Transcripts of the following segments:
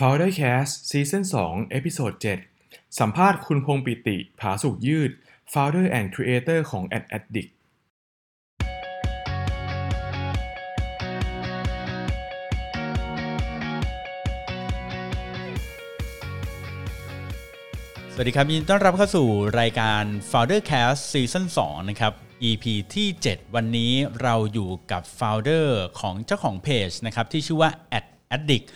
Founder Cast Season 2 Episode 7สัมภาษณ์คุณพงปิติ ผาสุกยืด Founder and Creator ของ Ad Addict สวัสดีครับยินดีต้อนรับเข้าสู่รายการ Founder Cast Season 2 นะครับ EP ที่ 7 วันนี้เราอยู่กับ Founder ของเจ้าของเพจนะครับที่ชื่อว่า Ad Addict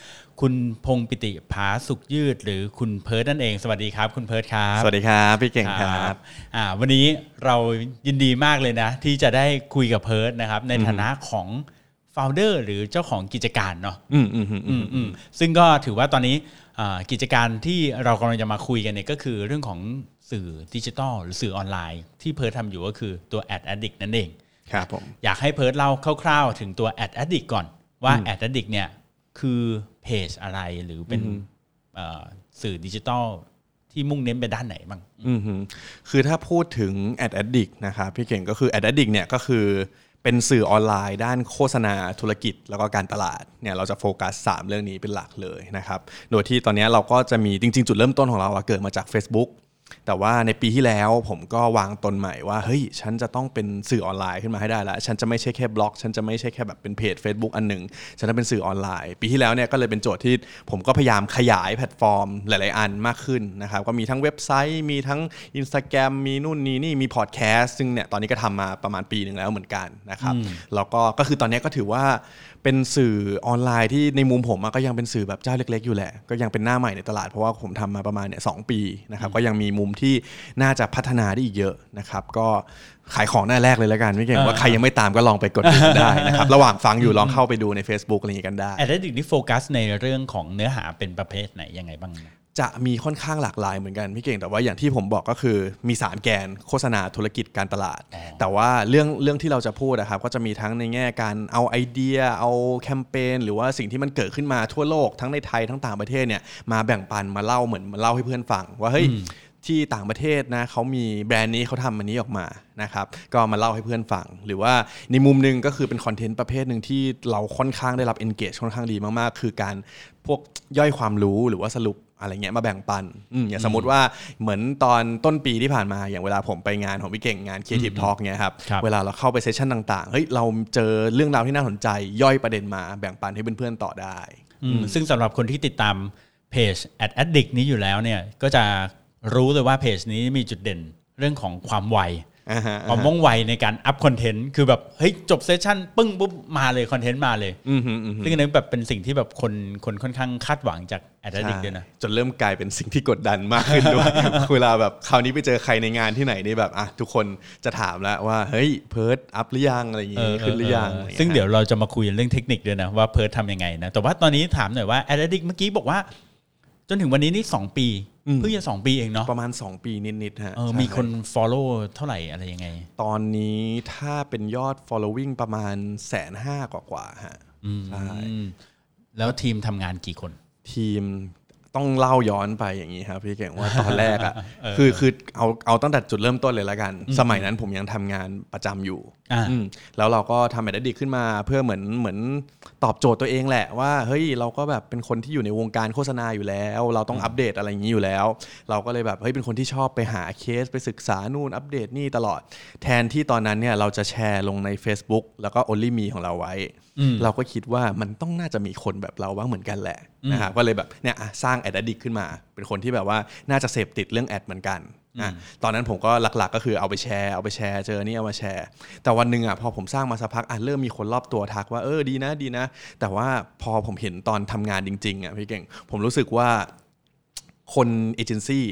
คุณพงษ์ปิติผาสุกยืด หรือคุณเพิร์ดนั่นเอง สวัสดีครับ คุณเพิร์ดครับ สวัสดีครับ พี่เก่งครับอ่าวันนี้เรายินดีมากเลยนะ ที่จะได้คุยกับเพิร์ดนะครับ ในฐานะของ Founder หรือเจ้าของกิจการเนาะอืมอืมอืมอืมอืมซึ่งก็ถือว่าตอนนี้อ่ากิจการที่เรากำลังจะมาคุยกันเนี่ยก็คือเรื่องของสื่อดิจิทัลหรือสื่อออนไลน์ ที่เพิร์ททำอยู่ก็คือตัว Ad Addict นั่นเองครับผมอยากให้เพิร์ทเล่าคร่าวๆ ถึงตัว Ad Addict ก่อนว่า Ad Addict เนี่ย คือเพจอะไรหรือเป็นเอ่อสื่อดิจิทัลที่มุ่งเน้นไปด้านไหนบ้างอืมฮึคือถ้าพูดถึง Ad Addict นะครับพี่เก่งก็คือ Ad Addict เนี่ยก็คือเป็นสื่อออนไลน์ด้านโฆษณาธุรกิจแล้วก็การตลาดเนี่ยเราจะโฟกัส 3 เรื่องนี้เป็นหลักเลยนะครับ โดยที่ตอนนี้เราก็จะมีจริง ๆ จุดเริ่มต้นของเราอะเกิดมาจาก Facebook แต่ว่าในปีที่แล้วผมก็วางตนใหม่ว่าเฮ้ยฉันจะต้องเป็นสื่อออนไลน์ขึ้นมาให้ได้แล้วฉันจะไม่ใช่แค่บล็อก ฉันจะไม่ใช่แค่แบบเป็นเพจ Facebook อันหนึ่งฉันจะเป็นสื่อออนไลน์ ปีที่แล้วเนี่ยก็เลยเป็นโจทย์ที่ผมก็พยายามขยายแพลตฟอร์มหลาย ๆ อันมากขึ้นนะครับก็มีทั้งเว็บไซต์ มีทั้ง Instagram มีนู่นนี่นี่มีพอดแคสต์ซึ่งเนี่ยตอนนี้ก็ทำมาประมาณปีหนึ่งแล้วเหมือนกันนะครับแล้วก็ก็คือตอนนี้ก็ถือว่าเป็นสื่อออนไลน์ที่ในมุมผมอะก็ยังเป็นสื่อแบบเจ้าเล็ก ๆ อยู่แหละ ก็ยังเป็นหน้าใหม่ในตลาดเพราะว่าผมทำมาประมาณเนี่ยสี่ปีนะครับก็ยังมีมุมที่น่าจะพัฒนาได้อีกเยอะนะครับก็ขายของหน้าแรกเลยแล้วกันไม่เก่งว่าใครยังไม่ตามก็ลองไปกดดูได้นะครับระหว่างฟังอยู่ลองเข้าไปดูใน Facebook อะไรอย่างงี้กันได้ Ad Addict นี่โฟกัสในเรื่องของเนื้อหาเป็นประเภทไหนยังไงบ้างนะ จะมีค่อนข้างหลากหลายเหมือนกันพี่เก่งแต่ว่าอย่างที่ผมบอกก็คือมี 3 แกนโฆษณาธุรกิจการตลาด แต่ว่าเรื่องเรื่องที่เราจะพูดนะครับก็จะมีทั้งในแง่การเอาไอเดีย เอาแคมเปญหรือว่าสิ่งที่มันเกิดขึ้นมาทั่วโลกทั้งในไทยทั้งต่างประเทศเนี่ยมาแบ่งปันมาเล่าเหมือนมาเล่าให้เพื่อนฟังว่าเฮ้ยที่ต่างประเทศนะเขามีแบรนด์นี้เขาทำอันนี้ออกมานะครับก็มาเล่าให้เพื่อนฟัง หรือว่าในมุมหนึ่งก็คือเป็นคอนเทนต์ประเภทหนึ่งที่เราค่อนข้างได้รับ engage ค่อนข้างดีมากๆ คือการพวกย่อยความรู้หรือว่าสรุป อะไรเงี้ยมาแบ่งปันอืมอย่างสมมติว่าเหมือนตอนต้นปีที่ผ่านมาอย่างเวลาผมไปงานของพี่เก่งงาน Creative Talk เงี้ยครับครับเวลาเราเข้าไปเซสชันต่างๆเฮ้ยเราเจอเรื่องราวที่น่าสนใจ ย่อยประเด็นมาแบ่งปันให้เพื่อนๆต่อได้อืมซึ่งสำหรับคนที่ติดตามเพจ Ad Addict นี้อยู่แล้วเนี่ยก็จะรู้เลยว่าเพจนี้มีจุดเด่นเรื่องของความไวอ่าฮะ ความว่องไวในการอัพคอนเทนต์คือแบบเฮ้ยจบ session ปึ้งปุ๊บมาเลยคอนเทนต์มาเลยอืมฮึอืมฮึซึ่งอันนี้แบบเป็นสิ่งที่แบบคนคนค่อนข้างคาดหวังจาก Ad Addict ด้วยนะจนเริ่มกลายเป็นสิ่งที่กดดันมากขึ้นด้วยเวลาแบบคราวนี้ไปเจอใครในงานที่ไหนนี่แบบอะทุกคนจะถามแล้วว่าเฮ้ยเพิร์ดอัพหรือยังอะไรอย่างเองี้อขึ้นหรือยังเอออะไรอางงี้ซึ่งเดี๋ยวเราจะมาคุยเรื่องเทคนิคด้วยนะว่าเพิร์ททำยังไงนะแต่ว่าตอนนี้ถามหน่อยว่า Ad Addict เมื่อกี้บอกว่า จนถึงวันนี้นี่สองปีเพิ่งจะสองปีเองเนาะประมาณ 2 ปีนิดๆฮะเออใช่มีคน follow เท่าไหร่อะไรยังไง ตอนนี้ถ้าเป็นยอด following ประมาณแสนห้ากว่าๆฮะใช่อืมแล้วทีมทำงานกี่คน ทีม ต้องเล่าย้อนไปอย่างนี้ครับพี่เก่งว่าตอนแรกอะคือคือเอาเอาตั้งแต่จุดเริ่มต้นเลยละกัน สมัยนั้นผมยังทำงานประจำอยู่อ่าอืมแล้วเราก็ทำแอดดิกขึ้นมาเพื่อเหมือนเหมือนตอบโจทย์ตัวเองแหละว่าเฮ้ยเราก็แบบเป็นคนที่อยู่ในวงการโฆษณาอยู่แล้ว เราต้องอัปเดตอะไรอย่างนี้อยู่แล้ว เราก็เลยแบบเฮ้ยเป็นคนที่ชอบไปหาเคสไปศึกษานู่นอัปเดตนี่ตลอด แทนที่ตอนนั้นเนี่ยเราจะแชร์ลงใน Facebook แล้วก็ only me ของเราไว้ เราก็คิดว่ามันต้องน่าจะมีคนแบบเราบ้างเหมือนกันแหละนะครับก็เลยแบบเนี่ยอะสร้าง Ad Addict ขึ้นมา เป็นคนที่แบบว่าน่าจะเสพติดเรื่อง ad เหมือนกันอะตอนนั้นผมก็หลักๆ ก็คือเอาไปแชร์เอาไปแชร์เจอนี่เอามาแชร์ แต่วันหนึ่งอะพอผมสร้างมาสักพักอะเริ่มมีคนรอบตัวทักว่าเออดีนะดีนะ แต่ว่าพอผมเห็นตอนทำงานจริงๆอะพี่เก่งผมรู้สึกว่าคนเอเจนซี่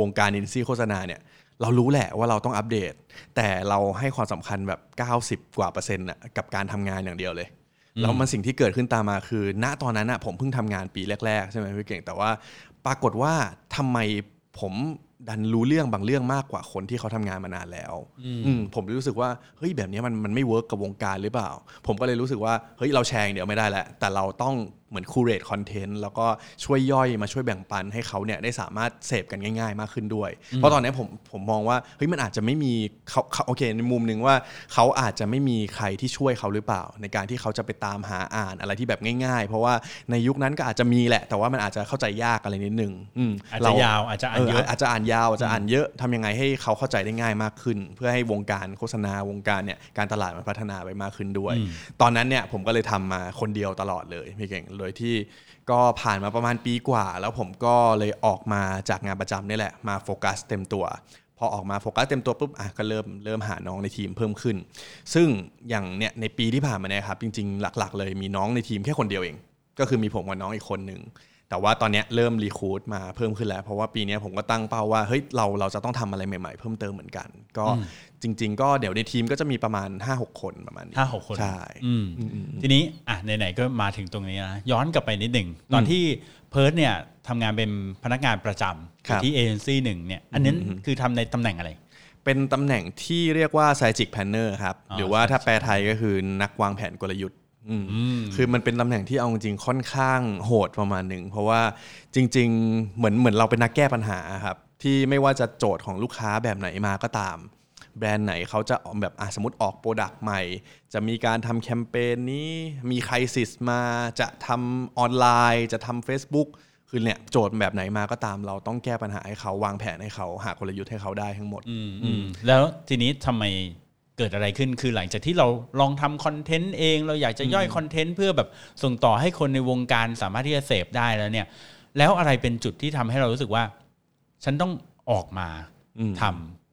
วงการเอเจนซี่โฆษณาเนี่ยเรารู้แหละว่าเราต้องอัปเดต แต่เราให้ความสำคัญแบบ 90 กว่าเปอร์เซ็นต์น่ะกับการทำงานอย่างเดียวเลย แล้วมันสิ่งที่เกิดขึ้นตามมาคือ ณตอนนั้นน่ะผมเพิ่งทำงานปีแรกๆใช่ไหมพี่เก่ง แต่ว่าปรากฏว่าทำไมผม ดันรู้เรื่องบางเรื่องมากกว่าคนที่เขาทำงานมานานแล้วอืมผมรู้สึกว่าเฮ้ยแบบนี้มันมันไม่เวิร์กกับวงการหรือเปล่า ผมก็เลยรู้สึกว่าเฮ้ยเราแชร์อย่างเดียวไม่ได้แล้วแต่เราต้องเหมือน curate คอนเทนต์แล้วก็ช่วยย่อยมาช่วยแบ่งปันให้เขาเนี่ยได้สามารถเสพกันง่าย ๆ มากขึ้นด้วย เพราะตอนนี้ผมผมมองว่าเฮ้ยมันอาจจะไม่มีเขาเขาโอเคในมุมหนึ่งว่าเขาอาจจะไม่มีใครที่ช่วยเขาหรือเปล่า ในการที่เขาจะไปตามหาอ่านอะไรที่แบบง่าย ๆ เพราะว่าในยุคนั้นก็อาจจะมีแหละ แต่ว่ามันอาจจะเข้าใจยากอะไรนิดนึงอืมอาจเรจะยาวอาจจะอ่านเยอะอาจจะอ่านยาวอาจจะอ่านเยอะทำยังไงให้เขาเข้าใจได้ง่ายมากขึ้น เพื่อให้วงการโฆษณาวงการเนี่ยการตลาดมันพัฒนาไปมากขึ้นด้วย ตอนนั้นเนี่ยผมก็เลยทำมาคนเดียวตลอดเลยพี่เก่งโดยที่ก็ผ่านมาประมาณปีกว่า แล้วผมก็เลยออกมาจากงานประจำนี่แหละมาโฟกัสเต็มตัวพอออกมาโฟกัสเต็มตัวปุ๊บอะก็เริ่มเริ่มหาน้องในทีมเพิ่มขึ้น ซึ่งอย่างเนี่ยในปีที่ผ่านมาเนี่ยครับจริงๆ หลัก ๆ เลยมีน้องในทีมแค่คนเดียวเอง ก็คือมีผมกับน้องอีกคนหนึ่ง แต่ว่าตอนเนี้ยเริ่ม recruit มาเพิ่มขึ้นแล้ว เพราะว่าปีเนี้ยผมก็ตั้งเป้าว่าเฮ้ยเราเราจะต้องทำอะไรใหม่ ๆ เพิ่มเติมเหมือนกัน ก็จริง ๆ ก็เดี๋ยวในทีมก็จะมีประมาณ 5-6 คนประมาณนี้ห้าหกคนใช่อืมทีนี้อะไหนๆก็มาถึงตรงนี้นะย้อนกลับไปนิดหนึ่งตอนที่เพิร์ดเนี่ยทำงานเป็นพนักงานประจำครับที่เอเจนซี่หนึ่งเนี่ยอันนั้นคือทำในตำแหน่งอะไรเป็นตำแหน่งที่เรียกว่า strategic planner ครับอ๋อหรือว่าถ้าแปลไทยก็คือนักวางแผนกลยุทธ์อืม คือมันเป็นตำแหน่งที่เอาจริงๆค่อนข้างโหดประมาณหนึ่งเพราะว่าจริง ๆ เหมือนเหมือนเราเป็นนักแก้ปัญหาครับ ที่ไม่ว่าจะโจทย์ของลูกค้าแบบไหนมาก็ตาม แบรนด์ไหนเขาจะออกแบบอะสมมติออก product ใหม่ จะมีการทำแคมเปญนี้มีใครซิสมาจะทำออนไลน์ จะทำ Facebook คือเนี่ยโจทย์แบบไหนมาก็ตามเราต้องแก้ปัญหาให้เขาวางแผนให้เขาหากลยุทธ์ให้เขาได้ทั้งหมดอืมแล้วทีนี้ทำไม เกิดอะไรขึ้นคือหลังจากที่เราลองทำคอนเทนต์เอง เราอยากจะย่อยคอนเทนต์เพื่อแบบส่งต่อให้คนในวงการสามารถที่จะเสพได้แล้วเนี่ย แล้วอะไรเป็นจุดที่ทำให้เรารู้สึกว่า ฉันต้องออกมาอืมท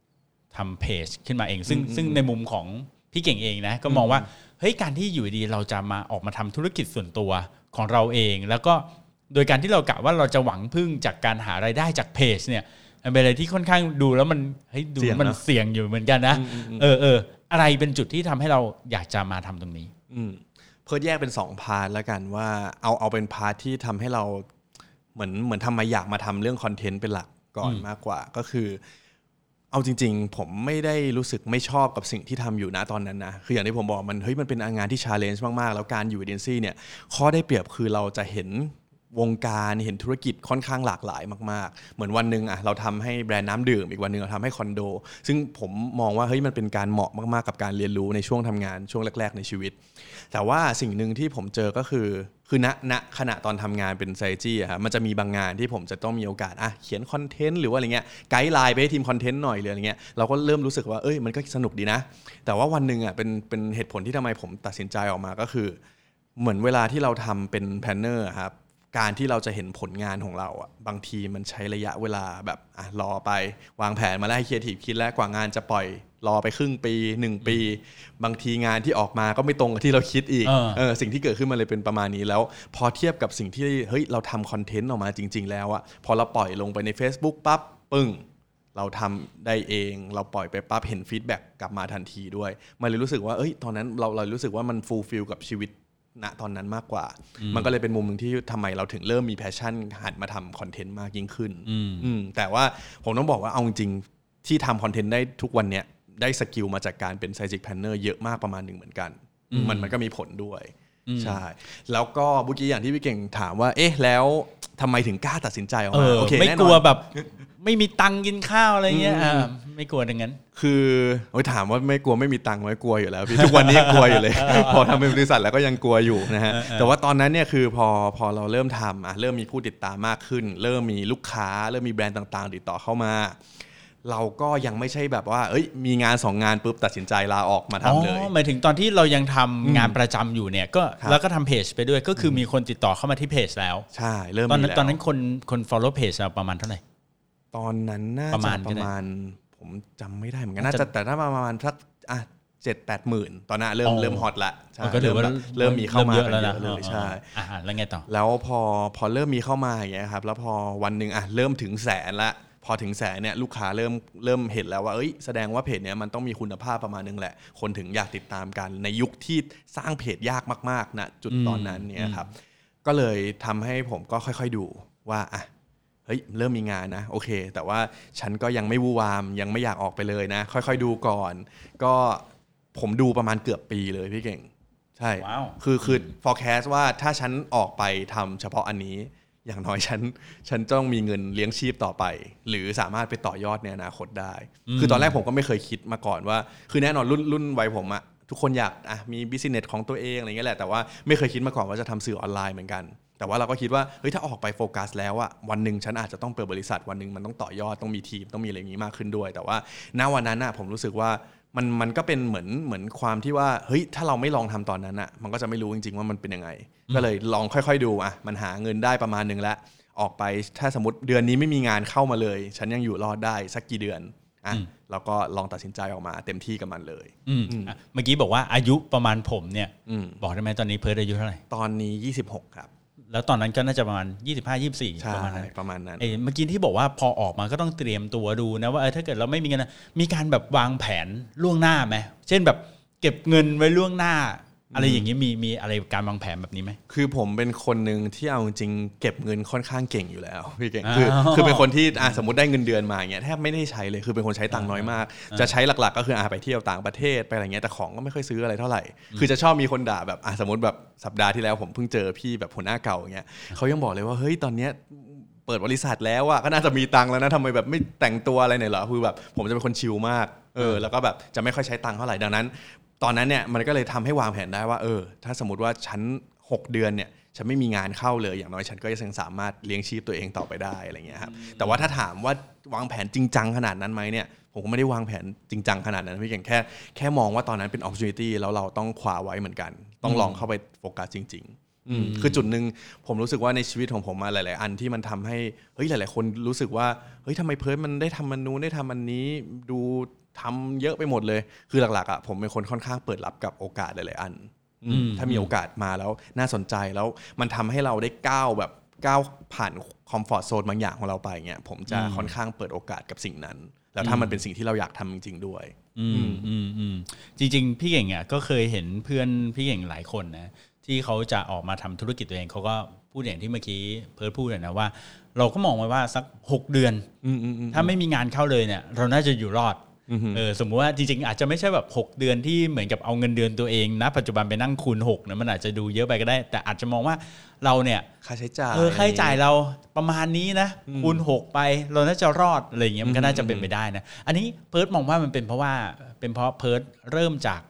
ำทำเพจขึ้นมาเอง ซึ่งซึ่งในมุมของพี่เก่งเองนะ ก็มองว่าเฮ้ยการที่อยู่ดีเราจะมาออกมาทำธุรกิจส่วนตัวของเราเอง แล้วก็โดยการที่เรากะว่าเราจะหวังพึ่งจากการหารายได้จากเพจเนี่ยมันเป็นอะไรที่ค่อนข้างดูแล้วมันเฮ้ยดูเสี่ยงมันเนอะเสี่ยงอยู่เหมือนกันนะเออเออ อะไรเป็นจุดที่ทำให้เราอยากจะมาทำตรงนี้ อืมเพิร์ดแยกเป็นสอง part แล้วกันว่าเอาเอาเป็น part ที่ทำให้เราเหมือนเหมือนทำไมอยากมาทำเรื่องคอนเทนต์เป็นหลักก่อนมากกว่าก็คือ เอาจริง ๆ ผมไม่ได้รู้สึกไม่ชอบกับสิ่งที่ทำอยู่นะตอนนั้นนะคืออย่างที่ผมบอกมันเฮ้ยมันเป็นงานที่ challenge มากๆ แล้วการอยู่เอเจนซี่เนี่ยข้อได้เปรียบคือเราจะเห็น วงการเห็นธุรกิจค่อนข้างหลากหลายมาก ๆ เหมือนวันหนึ่งอะเราทำให้แบรนด์น้ำดื่มอีกวันหนึ่งเราทำให้คอนโด ซึ่งผมมองว่าเฮ้ยมันเป็นการเหมาะมากๆ กับการเรียนรู้ในช่วงทำงานช่วงแรก ๆ ในชีวิต แต่ว่าสิ่งหนึ่งที่ผมเจอก็คือคือณณขณะตอนทำงานเป็นไซจี้อะครับมันจะมีบางงานที่ผมจะต้องมีโอกาสอะเขียนคอนเทนต์หรือว่าอะไรเงี้ย guideline ไปให้ทีมคอนเทนต์หน่อยหรืออะไรเงี้ยเราก็เริ่มรู้สึกว่าเอ้ยมันก็สนุกดีนะ แต่ว่าวันหนึ่งอะเป็นเป็นเหตุผลที่ทำไมผมตัดสินใจออกมาก็คือ เหมือนเวลาที่เราทำเป็น planner ครับ การที่เราจะเห็นผลงานของเราอะบางทีมันใช้ระยะเวลาแบบอะรอไป วางแผนมาแล้วให้ครีเอทีฟคิดแล้วกว่างานจะปล่อยรอไปครึ่งปี 1 ปี บางทีงานที่ออกมาก็ไม่ตรงกับที่เราคิดอีกเออเออสิ่งที่เกิดขึ้นมาเลยเป็นประมาณนี้แล้ว พอเทียบกับสิ่งที่เฮ้ยเราทำคอนเทนต์ออกมาจริง ๆ แล้วอะพอเราปล่อยลงไปใน Facebook ปั๊บปึ้งเราทำได้เอง เราปล่อยไปปั๊บเห็น feedback กลับมาทันทีด้วย มันเลยรู้สึกว่า เอ้ย ตอนนั้นเราเรารู้สึกว่ามัน fulfill กับชีวิต ณตอนนั้นมากกว่า มันก็เลยเป็นมุมหนึ่งที่ทำไมเราถึงเริ่มมี passion หันมาทำคอนเทนต์มากยิ่งขึ้นอืมแต่ว่าผมต้องบอกว่าเอาจริงๆที่ทำคอนเทนต์ได้ทุกวันเนี้ยได้ skill มาจากการเป็น strategic planner เยอะมากประมาณหนึ่งเหมือนกัน มันมันก็มีผลด้วยใช่ แล้วก็เมื่อกี้อย่างที่พี่เก่งถามว่า เอ๊ะแล้วทำไมถึงกล้าตัดสินใจออกเอมาอโอเคไม่แน่นกอนลัวแบบ ไม่มีตังค์กินข้าวอะไรเงี้ยอ่าไม่กลัวดังนั้น คือโอ้ยถามว่าไม่กลัวไม่มีตังค์ไหมกลัวอยู่แล้วพี่ทุกวันนี้ยังกลัวอยู่เลย พอทำเป็นบริษัทแล้วก็ยังกลัวอยู่นะฮะแต่ว่าตอนนั้นเนี่ยคือพอพอเราเริ่มทำอะเริ่มมีผู้ติดตามมากขึ้น เริ่มมีลูกค้า เริ่มมีแบรนด์ต่างๆ ติดต่อเข้ามาเราก็ยังไม่ใช่แบบว่า เอ้ย มีงานสองงานปุ๊บตัดสินใจลาออกมาทำเลยอ๋อหมายถึงตอนที่เรายังทำงานประจำอยู่เนี่ย ก็ครับแล้วก็ทำเพจไปด้วยก็คือมีคนติดต่อเข้ามาที่เพจแล้ว ใช่ เริ่มตอนมีนั้นแล้วตอนนั้นคนคน follow page เราประมาณเท่าไหร่ ตอนนั้นน่าประจะมาณประมาณ ผมจำไม่ได้เหมือนกันน่าน่าจะจะแต่ถ้าประมาณสักอะเจ็ดแปดหมื่นตอนนั้นเริ่มอ๋อเริ่มฮอตละใช่ก็ถือว่าเริ่มเริ่มมีเข้ามาเยอะกันแล้วเยนะอะเลยใช่อ่าแล้วไงต่อแล้วพอพอเริ่มมีเข้ามาอย่างเงี้ยครับแล้วพอวันหนึ่งอะเริ่มถึงแสนละพอถึงแสนเนี่ยลูกค้าเริ่มเริ่มเห็นแล้วว่าเอ้ยแสดงว่าเพจเนี้ยมันต้องมีคุณภาพประมาณนึงแหละ คนถึงอยากติดตามกันในยุคที่สร้างเพจยากมากๆนะจุดตอนนั้นเนี่ยครับก็เลยทำให้ผมก็ค่อยๆดูว่าอะ เฮ้ยเริ่มมีงานนะโอเค แต่ว่าฉันก็ยังไม่วูวามยังไม่อยากออกไปเลยนะ ค่อยๆดูก่อน ก็ผมดูประมาณเกือบปีเลยพี่เก่ง ใช่ว้าวคือคือ forecast ว่าถ้าฉันออกไปทำเฉพาะอันนี้ อย่างน้อยฉัน ฉันต้องมีเงินเลี้ยงชีพต่อไป หรือสามารถไปต่อยอดในอนาคตได้ คือตอนแรกผมก็ไม่เคยคิดมาก่อนว่า คือแน่นอนรุ่นรุ่นวัยผมอะทุกคนอยากอะมี business ของตัวเองอะไรเงี้ยแหละแต่ว่าไม่เคยคิดมาก่อนว่าจะทำสื่อออนไลน์เหมือนกัน แต่ว่าเราก็คิดว่าเฮ้ยถ้าออกไปโฟกัสแล้วอะวันหนึ่งฉันอาจจะต้องเปิดบริษัทวันหนึ่งมันต้องต่อยอดต้องมีทีมต้องมีอะไรอย่างนี้มากขึ้นด้วย แต่ว่าณวันนั้นอะผมรู้สึกว่ามันมันก็เป็นเหมือนเหมือนความที่ว่าเฮ้ยถ้าเราไม่ลองทำตอนนั้นอะมันก็จะไม่รู้จริง ๆ ว่ามันเป็นยังไง ก็เลยลองค่อย ๆ ดูอะมันหาเงินได้ประมาณหนึ่งแล้วออกไปถ้าสมมติเดือนนี้ไม่มีงานเข้ามาเลย ฉันยังอยู่รอดได้สักกี่เดือนอะแล้วก็ลองตัดสินใจออกมาเต็มที่กับมันเลยอืมอะเมื่อกี้บอกว่าอายุประมาณผมเนี่ยอืมบอกได้ไหมตอนนี้เพิร์ดอายุเท่าไหร่ตอนนี้ 26 ครับ แล้วตอนนั้นก็น่าจะประมาณ 25 24ใช่ประมาณนั้นประมาณนั้นเอ้ยเมื่อกี้ที่บอกว่าพอออกมาก็ต้องเตรียมตัวดูนะว่าเออถ้าเกิดเราไม่มีเงินนะมีการแบบวางแผนล่วงหน้าไหมเช่นแบบเก็บเงินไว้ล่วงหน้า อะไรอย่างนี้มีมีอะไรการวางแผนแบบนี้ไหมคือผมเป็นคนหนึ่งที่เอาจริงๆเก็บเงินค่อนข้างเก่งอยู่แล้วพี่เก่งอ้าวคือคือเป็นคนที่อะสมมติได้เงินเดือนมาอย่างเงี้ยแทบไม่ได้ใช้เลยคือเป็นคนใช้ตังค์น้อยมาก จะใช้หลักๆ ก็คืออะไปเที่ยวต่างประเทศไปอะไรเงี้ยแต่ของก็ไม่ค่อยซื้ออะไรเท่าไหร่ คือจะชอบมีคนด่าแบบอะสมมติแบบสัปดาห์ที่แล้วผมเพิ่งเจอพี่แบบหัวหน้าเก่าอย่างเงี้ยเขายังบอกเลยว่าเฮ้ยตอนเนี้ยเปิดบริษัทแล้วอะก็น่าจะมีตังค์แล้วนะทำไมแบบไม่แต่งตัวอะไรหน่อยเหรอคือแบบผมจะเป็นคนชิลมากเออแล้วก็แบบจะไม่ค่อยใช้ตังค์เท่าไหร่ดังนั้น ตอนนั้นเนี่ยมันก็เลยทำให้วางแผนได้ว่าเออ ถ้าสมมติว่าฉัน6 เดือนเนี่ยฉันไม่มีงานเข้าเลยอย่างน้อยฉันก็ยังสามารถเลี้ยงชีพตัวเองต่อไปได้อะไรเงี้ยครับแต่ว่าถ้าถามว่าวางแผนจริงจังขนาดนั้นไหมเนี่ยผมก็ไม่ได้วางแผนจริงจังขนาดนั้นพี่เก่งแค่แค่มองว่าตอนนั้นเป็น opportunity แล้วเราต้องคว้าไว้เหมือนกัน ต้องลองเข้าไปโฟกัสจริงๆอืมคือจุดหนึ่งผมรู้สึกว่าในชีวิตของผมมาหลาย ๆ อันที่มันทำให้เฮ้ยหลาย ๆ คนรู้สึกว่าเฮ้ยทำไมเพิร์ดมันได้ทำมันนู้นได้ทำอันนี้ดู ทำเยอะไปหมดเลย คือหลักๆอะผมเป็นคนค่อนข้างเปิดรับกับโอกาสหลายๆอันอืมถ้ามีโอกาสมาแล้วน่าสนใจแล้วมันทำให้เราได้ก้าวแบบก้าวผ่าน comfort zone บางอย่างของเราไปเงี้ยผมจะค่อนข้างเปิดโอกาสกับสิ่งนั้น แล้วถ้ามันเป็นสิ่งที่เราอยากทำจริง ๆ ด้วย อืมอืมอืมจริง ๆ พี่เก่งอะก็เคยเห็นเพื่อนพี่เก่งหลายคนนะที่เขาจะออกมาทำธุรกิจตัวเองเขาก็พูดอย่างที่เมื่อกี้เพิร์ดพูดเลยนะว่า เราก็มองไว้ว่าสัก 6 เดือนอืมอืมอืมถ้าไม่มีงานเข้าเลยเนี่ย เราน่าจะอยู่รอด เออสมมุติว่าจริงๆ อาจจะไม่ใช่แบบ 6 เดือนที่เหมือนกับเอาเงินเดือนตัวเองนะปัจจุบันไปนั่งคูณ6นะมันอาจจะดูเยอะไปก็ได้ แต่อาจจะมองว่าเราเนี่ยค่าใช้จ่ายเออค่าใช้จ่ายเราประมาณนี้นะคูณหกไปเราน่าจะรอดอะไรอย่างเงี้ยมันก็น่าจะเป็นไปได้นะอันนี้เพิร์ดมองว่ามันเป็นเพราะว่าเป็นเพราะเพิร์ดเริ่มจาก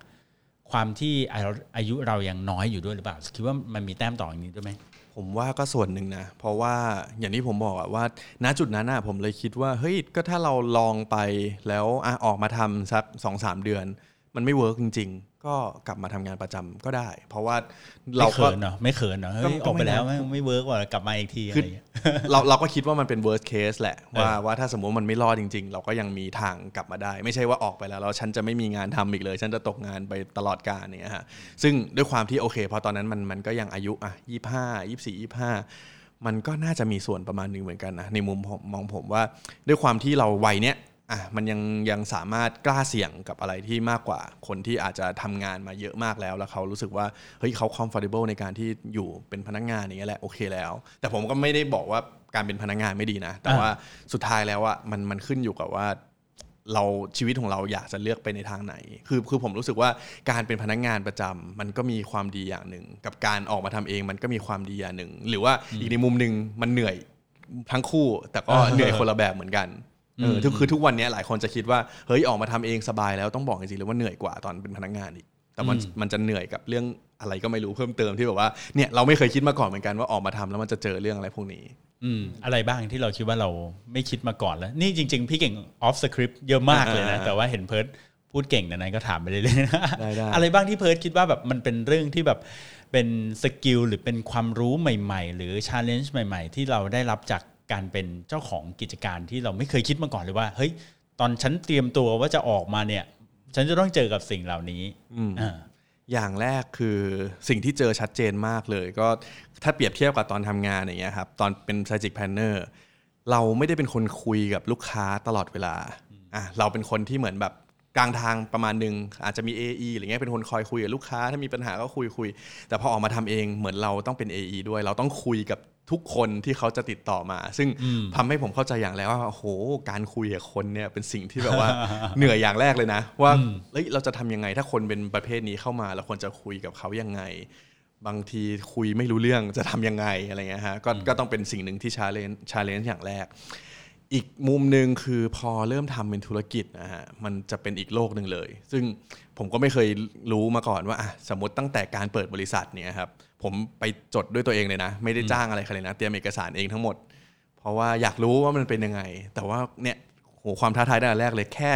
ความที่อายุอายุเรายังน้อยอยู่ด้วยหรือเปล่าคิดว่ามันมีแต้มต่ออย่างนี้ด้วยไหม ผมว่าก็ส่วนหนึ่งนะ เพราะว่าอย่างที่ผมบอกอะว่า ณจุดนั้นอะผมเลยคิดว่าเฮ้ยก็ถ้าเราลองไปแล้วอะออกมาทำสักสองสามเดือน มันไม่ work จริง ๆ ก็กลับมาทำงานประจำก็ได้ เพราะว่าเราไม่ก็เขินเหรอไม่เขินเหรอเฮ้ยก็ออกไปแล้วไม่ไม่นะไม่เวิร์กว่ากลับมาอีกทีอะคืไรออย่างเงี้ยเราเราก็คิดว่ามันเป็น worst case แหละว่าเออว่าถ้าสมมติมันไม่รอดจริง ๆ เราก็ยังมีทางกลับมาได้ ไม่ใช่ว่าออกไปแล้วแล้วฉันจะไม่มีงานทำอีกเลย ฉันจะตกงานไปตลอดกาลเนี่ยฮะซึ่งด้วยความที่โอเคพอตอนนั้นมันมันก็ยังอายุอะยี่ห้ายี่สี่ยี่ห้ามันก็น่าจะมีส่วนประมาณหนึ่งเหมือนกันนะในมุมผมมองผมว่าด้วยความที่เราวัยเนี้ย อะมันยังยังสามารถกล้าเสี่ยงกับอะไรที่มากกว่าคนที่อาจจะทำงานมาเยอะมากแล้ว แล้วเขารู้สึกว่าเฮ้ยเขา comfortable ในการที่อยู่เป็นพนักงานอย่างเงี้ยแหละโอเคแล้ว แต่ผมก็ไม่ได้บอกว่าการเป็นพนักงานไม่ดีนะ แต่อ่าว่าสุดท้ายแล้วอะมันมันขึ้นอยู่กับว่าเราชีวิตของเราอยากจะเลือกไปในทางไหน คือคือผมรู้สึกว่าการเป็นพนักงานประจำมันก็มีความดีอย่างหนึ่ง กับการออกมาทำเองมันก็มีความดีอย่างหนึ่ง หรือว่าอีกในมุมหนึ่งมันเหนื่อยทั้งคู่ แต่ก็อ่าเหนื่อยคนละแบบเหมือนกัน เออทุกคือทุกวันนี้หลายคนจะคิดว่าเฮ้ยออกมาทำเองสบายแล้วต้องบอกจริงๆเลยว่าเหนื่อยกว่าตอนเป็นพนักงานอีกแต่มันมันจะเหนื่อยกับเรื่องอะไรก็ไม่รู้เพิ่มเติมที่แบบว่าเนี่ยเราไม่เคยคิดมาก่อนเหมือนกันว่าออกมาทำแล้วมันจะเจอเรื่องอะไรพวกนี้ อืมอะไรบ้างที่เราคิดว่าเราไม่คิดมาก่อนแล้ว นี่จริง ๆ พี่เก่ง off script เยอะมากเลยนะอ่าแต่ว่าเห็นเพิร์ดพูดเก่งนะนั้นก็ถามไปเรื่อยๆนะได้ได้อะไรบ้างที่เพิร์ดคิดว่าแบบมันเป็นเรื่องที่แบบเป็น skill หรือเป็นความรู้ใหม่ ๆ หรือ challenge ใหม่ ๆ ที่เราได้รับจาก การเป็นเจ้าของกิจการที่เราไม่เคยคิดมาก่อนเลยว่าเฮ้ยตอนฉันเตรียมตัวว่าจะออกมาเนี่ย ฉันจะต้องเจอกับสิ่งเหล่านี้อ่าอย่างแรกคือสิ่งที่เจอชัดเจนมากเลย ก็ถ้าเปรียบเทียบกับตอนทำงานอย่างเงี้ยครับตอนเป็น strategic planner เราไม่ได้เป็นคนคุยกับลูกค้าตลอดเวลาอะเราเป็นคนที่เหมือนแบบกลางทางประมาณหนึ่งอาจจะมี AE อะไรเงี้ยเป็นคนคอยคุยกับลูกค้าถ้ามีปัญหาก็คุยคุยแต่พอออกมาทำเองเหมือนเราต้องเป็น AE ด้วย เราต้องคุยกับ ทุกคนที่เขาจะติดต่อมา ซึ่งทำให้ผมเข้าใจอย่างแล้วว่าโอ้โหการคุยกับคนเนี่ยเป็นสิ่งที่แบบว่าเหนื่อยอย่างแรกเลยนะ ว่าเฮ้ยเราจะทำยังไงถ้าคนเป็นประเภทนี้เข้ามาเราควรจะคุยกับเขายังไง บางทีคุยไม่รู้เรื่องจะทำยังไงอะไรเงี้ยฮะก็ก็ต้องเป็นสิ่งหนึ่งที่ challenge challenge อย่างแรก อีกมุมหนึ่งคือพอเริ่มทำเป็นธุรกิจนะฮะมันจะเป็นอีกโลกหนึ่งเลย ซึ่งผมก็ไม่เคยรู้มาก่อนว่าอะสมมติตั้งแต่การเปิดบริษัทเนี่ยครับผมไปจดด้วยตัวเองเลยนะ ไม่ได้จ้างอะไรใครเลยนะ เตรียมเอกสารเองทั้งหมด เพราะว่าอยากรู้ว่ามันเป็นยังไง แต่ว่าเนี่ยโหความท้าทายด้านแรกเลยแค่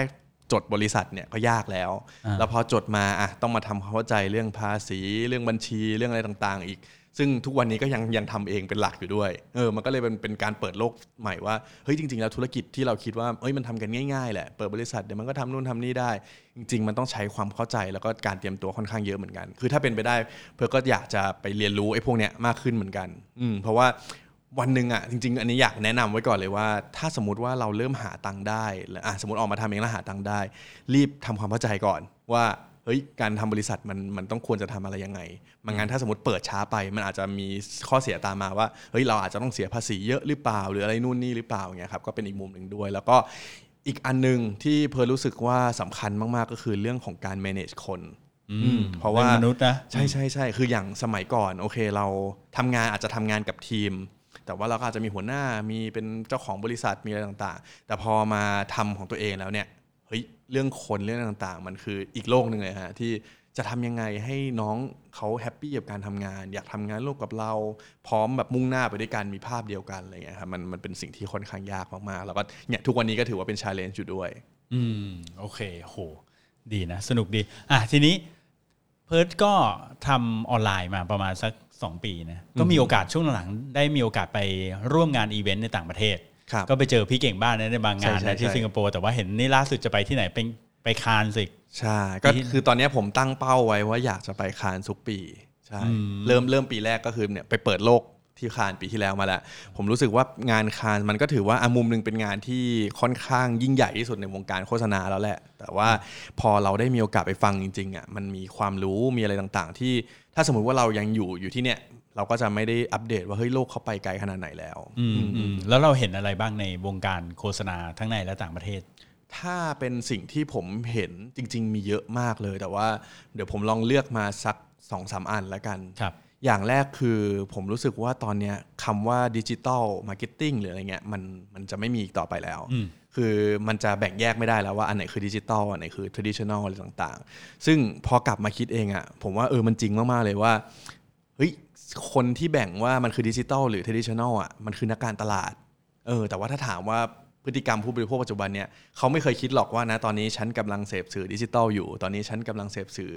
จดบริษัทเนี่ยก็ยากแล้ว แล้วพอจดมาอะต้องมาทำความเข้าใจเรื่องภาษี เรื่องบัญชีเรื่องอะไรต่างๆ อีก ซึ่งทุกวันนี้ก็ยังยังทำเองเป็นหลักอยู่ด้วยเออมันก็เลยเป็นเป็นการเปิดโลกใหม่ว่าเฮ้ยจริง ๆ แล้วธุรกิจที่เราคิดว่าเฮ้ยมันทำกันง่ายๆแหละเปิดบริษัทเดี๋ยวมันก็ทำนู่นทำนี่ได้ จริง ๆ มันต้องใช้ความเข้าใจแล้วก็การเตรียมตัวค่อนข้างเยอะเหมือนกัน คือถ้าเป็นไปได้เพื่อก็อยากจะไปเรียนรู้ไอ้พวกเนี้ยมากขึ้นเหมือนกันอืมเพราะว่าวันหนึ่งอะจริง ๆ อันนี้อยากแนะนำไว้ก่อนเลยว่า ถ้าสมมติว่าเราเริ่มหาตังค์ได้แล้วอะสมมติออกมาทำเองแล้วหาตังค์ได้ รีบทำความเข้าใจก่อนว่า เฮ้ยการทำบริษัทมันมันต้องควรจะทำอะไรยังไงมันงั้นถ้าสมมติเปิดช้าไป มันอาจจะมีข้อเสียตามมาว่าเฮ้ยเราอาจจะต้องเสียภาษีเยอะหรือเปล่า หรืออะไรนู่นนี่หรือเปล่าอย่างเงี้ยครับก็เป็นอีกมุมหนึ่งด้วย แล้วก็อีกอันหนึงที่เพอรู้สึกว่าสำคัญมากๆก็คือเรื่องของการ manage คนอืมเพราะว่าเป็นมนุษย์นะใช่ใช่ใช่คืออย่างสมัยก่อนโอเคเราทำงานอาจจะทำงานกับทีม แต่ว่าเราก็อาจจะมีหัวหน้ามีเป็นเจ้าของบริษัทมีอะไรต่างๆ แต่พอมาทำของตัวเองแล้วเนี่ย เฮ้ยเรื่องคนเรื่องต่างๆ มันคืออีกโลกหนึ่งเลยฮะที่จะทำยังไงให้น้องเขา happy กับการทำงาน อยากทำงานร่วมกับเรา พร้อมแบบมุ่งหน้าไปด้วยกันมีภาพเดียวกันอะไรเงี้ยครับมันมันเป็นสิ่งที่ค่อนข้างยากมากๆ แล้วก็เนี่ยทุกวันนี้ก็ถือว่าเป็น challenge อยู่ด้วย อืมโอเคโหดีนะ สนุกดีอะทีนี้เพิร์ดก็ทำออนไลน์มาประมาณสัก 2 ปีนะก็มีโอกาสช่วงหลังๆได้มีโอกาสไปร่วมงานอีเวนต์ในต่างประเทศครับ ก็ไปเจอพี่เก่งบ้างนะในบางงานใช่ใช่นะที่ใช่สิงคโปร์แต่ว่าเห็นนี่ล่าสุดจะไปที่ไหนเป็นไปคานส์อีกใช่ก็คือตอนเนี้ยผมตั้งเป้าไว้ว่าอยากจะไปคานส์ทุกปีใช่เริ่มเริ่มปีแรกก็คือเนี่ยไปเปิดโลกที่คานส์ปีที่แล้วมาแล้ว ผมรู้สึกว่างานคานมันก็ถือว่าอะมุมหนึ่งเป็นงานที่ค่อนข้างยิ่งใหญ่ที่สุดในวงการโฆษณาแล้วแหละ แต่ว่าพอเราได้มีโอกาสไปฟังจริงๆอะมันมีความรู้มีอะไรต่างๆ ที่ถ้าสมมุติว่าเรายังอยู่อยู่ที่เนี่ย เราก็จะไม่ได้อัปเดตว่าเฮ้ยโลกเขาไปไกลขนาดไหนแล้วอืมอืมแล้วเราเห็นอะไรบ้างในวงการโฆษณาทั้งในและต่างประเทศ ถ้าเป็นสิ่งที่ผมเห็นจริง ๆ มีเยอะมากเลย แต่ว่าเดี๋ยวผมลองเลือกมาสักสองสามอันแล้วกันครับอย่างแรกคือผมรู้สึกว่าตอนเนี้ยคำว่า digital marketing หรืออะไรเงี้ยมันมันจะไม่มีอีกต่อไปแล้ว คือมันจะแบ่งแยกไม่ได้แล้วว่าอันไหนคือดิจิตอลอันไหนคือทรดิชัน a ลอะไรต่างๆ ซึ่งพอกลับมาคิดเองอะ่ะผมว่าเออมันจริงมาก ๆ เลยว่าเฮ้ย คนที่แบ่งว่ามันคือดิจิตอลหรือทรดิชัน a ลอะมันคือนักการตลาดเออแต่ว่าถ้าถามว่าพฤติกรรมผู้บริโภคปัจจุบันเนี่ยเขาไม่เคยคิดหรอกว่านะตอนนี้ฉันกำลังเสพสื่อดิจิตอลอยู่ ตอนนี้ฉันกำลังเสพสื่อ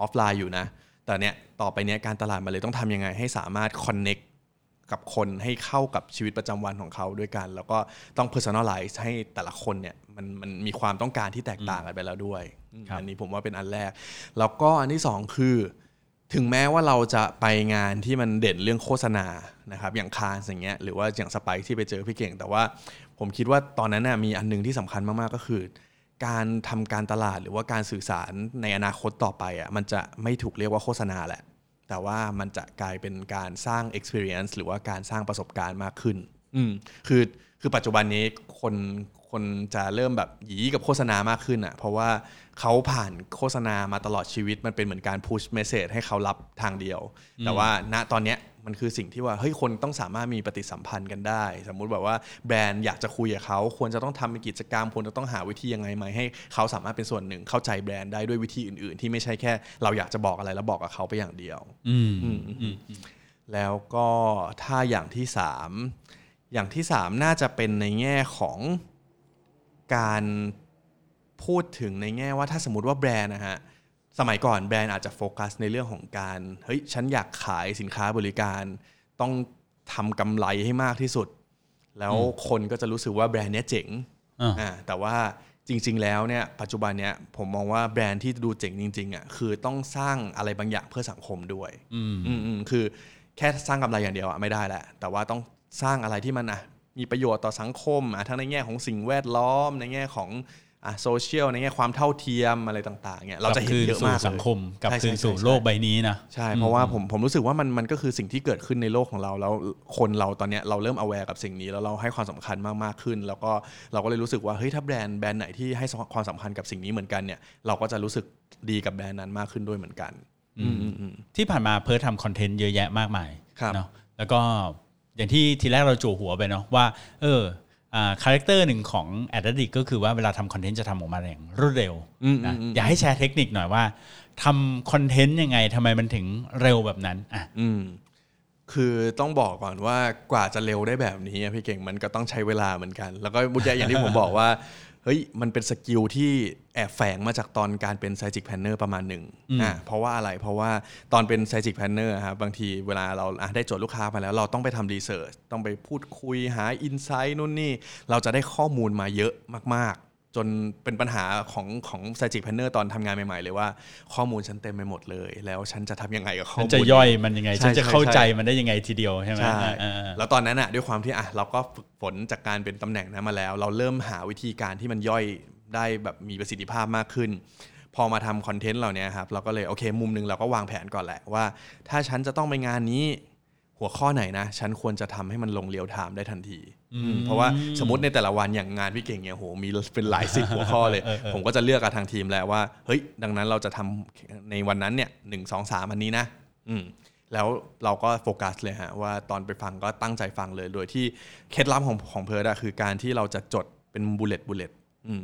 ออฟไลน์อยู่นะ แต่เนี่ยต่อไปเนี้ยการตลาดมันเลยต้องทำยังไงให้สามารถ connect กับคนให้เข้ากับชีวิตประจำวันของเขาด้วยกัน แล้วก็ต้อง personalize ให้แต่ละคนเนี่ยมันมันมีความต้องการที่แตกต่างกันไปแล้วด้วยอืมครับอันนี้ผมว่าเป็นอันแรก แล้วก็อันที่สองคือ ถึงแม้ว่าเราจะไปงานที่มันเด่นเรื่องโฆษณานะครับอย่างคานอย่างเงี้ยหรือว่าอย่างสไปที่ไปเจอพี่เก่ง แต่ว่าผมคิดว่าตอนนั้นน่ะมีอันหนึงที่สำคัญมาก ๆ ก็คือ การทำการตลาดหรือว่าการสื่อสารในอนาคตต่อไปอะมันจะไม่ถูกเรียกว่าโฆษณาแหละ แต่ว่ามันจะกลายเป็นการสร้าง experience หรือว่าการสร้างประสบการณ์มากขึ้น อืมคือคือปัจจุบันนี้คนคนจะเริ่มแบบหยีกับโฆษณามากขึ้นอะเพราะว่าเขาผ่านโฆษณามาตลอดชีวิต มันเป็นเหมือนการ push message ให้เขารับทางเดียว แต่ว่าณตอนเนี้ยมันคือสิ่งที่ว่าเฮ้ยคนต้องสามารถมีปฏิสัมพันธ์กันได้ สมมุติแบบว่าแบรนด์อยากจะคุยกับเขาควรจะต้องทำเป็นกิจกรรมควรจะต้องหาวิธียังไงไหมให้เขาสามารถเป็นส่วนหนึ่งเข้าใจแบรนด์ได้ด้วยวิธีอื่น ๆ ที่ไม่ใช่แค่ เราอยากจะบอกอะไรแล้วบอกกับเขาไปอย่างเดียว อืมอืมอืมแล้วก็ถ้าอย่างที่สาม อย่างที่สามน่าจะเป็นในแง่ของการพูดถึงในแง่ว่าถ้าสมมติว่าแบรนด์นะฮะสมัยก่อนแบรนด์อาจจะโฟกัสในเรื่องของการเฮ้ยฉันอยากขายสินค้าบริการ ต้องทำกำไรให้มากที่สุด แล้วคนก็จะรู้สึกว่าแบรนด์เนี้ยเจ๋งอ่าอ่าแต่ว่าจริง ๆ แล้วเนี่ยปัจจุบันเนี้ยผมมองว่าแบรนด์ที่ดูเจ๋งจริงๆอะคือต้องสร้างอะไรบางอย่างเพื่อสังคมด้วย อืมอืมอืมคือแค่สร้างกำไรอย่างเดียวอะไม่ได้แหละแต่ว่าต้อง สร้างอะไรที่มันอะมีประโยชน์ต่อสังคมอะทั้งในแง่ของสิ่งแวดล้อมในแง่ของอะโซเชียลในแง่ความเท่าเทียมอะไรต่างๆเนี่ยเราจะเห็นเยอะสู่มากเลยสังคมกับใช่คืนใช่สู่ใช่โลกใบนี้นะใช่เพราะว่าผมผมรู้สึกว่ามันมันก็คือสิ่งที่เกิดขึ้นในโลกของเราแล้วคนเราตอนเนี้ยเราเริ่ม aware กับสิ่งนี้แล้วเราให้ความสำคัญมากมากขึ้น แล้วก็เราก็เลยรู้สึกว่าเฮ้ยถ้าแบรนด์แบรนด์ไหนที่ให้ความสำคัญกับสิ่งนี้เหมือนกันเนี่ยเราก็จะรู้สึกดีกับแบรนด์นั้นมากขึ้นด้วยเหมือนกันอืมอืมอืมที่ผ่านมาเพิร์ททำคอนเทนต์เยอะแยะมากมายครับเนาะแล้วก็ อย่างที่ทีแรกเราจั่วหัวไปเนาะว่า เออคาแรคเตอร์หนึ่งของ AdAddict ก็คือว่าเวลาทำคอนเทนต์จะทำออกมาอย่างรวดเร็วอืมนะอืมอยากให้แชร์เทคนิคหน่อยว่าทำคอนเทนต์ยังไงทำไมมันถึงเร็วแบบนั้นอะอืมคือต้องบอกก่อนว่ากว่าจะเร็วได้แบบนี้อะพี่เก่งมันก็ต้องใช้เวลาเหมือนกัน แล้วก็บุญยอย่างที่ผมบอกว่าเฮ้ยมันเป็นสกิลที่แอบแฝงมาจากตอนการเป็น strategic planner ประมาณหนึ่งอ่าเพราะว่าอะไรเพราะว่าตอนเป็น strategic planner ครับบางทีเวลาเราอะได้โจทย์ลูกค้ามาแล้ว เราต้องไปทำ research ต้องไปพูดคุยหา insight นู่นนี่ เราจะได้ข้อมูลมาเยอะมากๆ จนเป็นปัญหาของของ strategic planner ตอนทำงานใหม่ๆ เลยว่าข้อมูลฉันเต็มไปหมดเลย แล้วฉันจะทำยังไงกับข้อฉัมูนลจะย่อยมันยังไงใช่ฉันจะใช่เข้าใจใช่มันได้ยังไงทีเดียวใช่ไหมใช่อ่าอ่าแล้วตอนนั้นอะด้วยความที่อะเราก็ฝึกฝนจากการเป็นตำแหน่งนั้นมาแล้ว เราเริ่มหาวิธีการที่มันย่อยได้แบบมีประสิทธิภาพมากขึ้น พอมาทำคอนเทนต์เหล่านี้ครับเราก็เลยโอเค มุมหนึ่งเราก็วางแผนก่อนแหละว่า ถ้าฉันจะต้องไปงานนี้หัวข้อไหนนะฉันควรจะทำให้มันลงเรียวไทม์ได้ทันทีอืม เพราะว่าสมมติในแต่ละวันอย่างงานพี่เก่งเนี่ยโหมีเป็นหลายสิบหัวข้อเลย ผมก็จะเลือกกับทางทีมแล้วว่าเฮ้ยดังนั้นเราจะทำในวันนั้นเนี่ยหนึ่งสองสามอันนี้นะ อืมแล้วเราก็โฟกัสเลยฮะว่าตอนไปฟังก็ตั้งใจฟังเลย โดยที่เคล็ดลับของของเพิร์ดอะคือการที่เราจะจดเป็น bullet bullet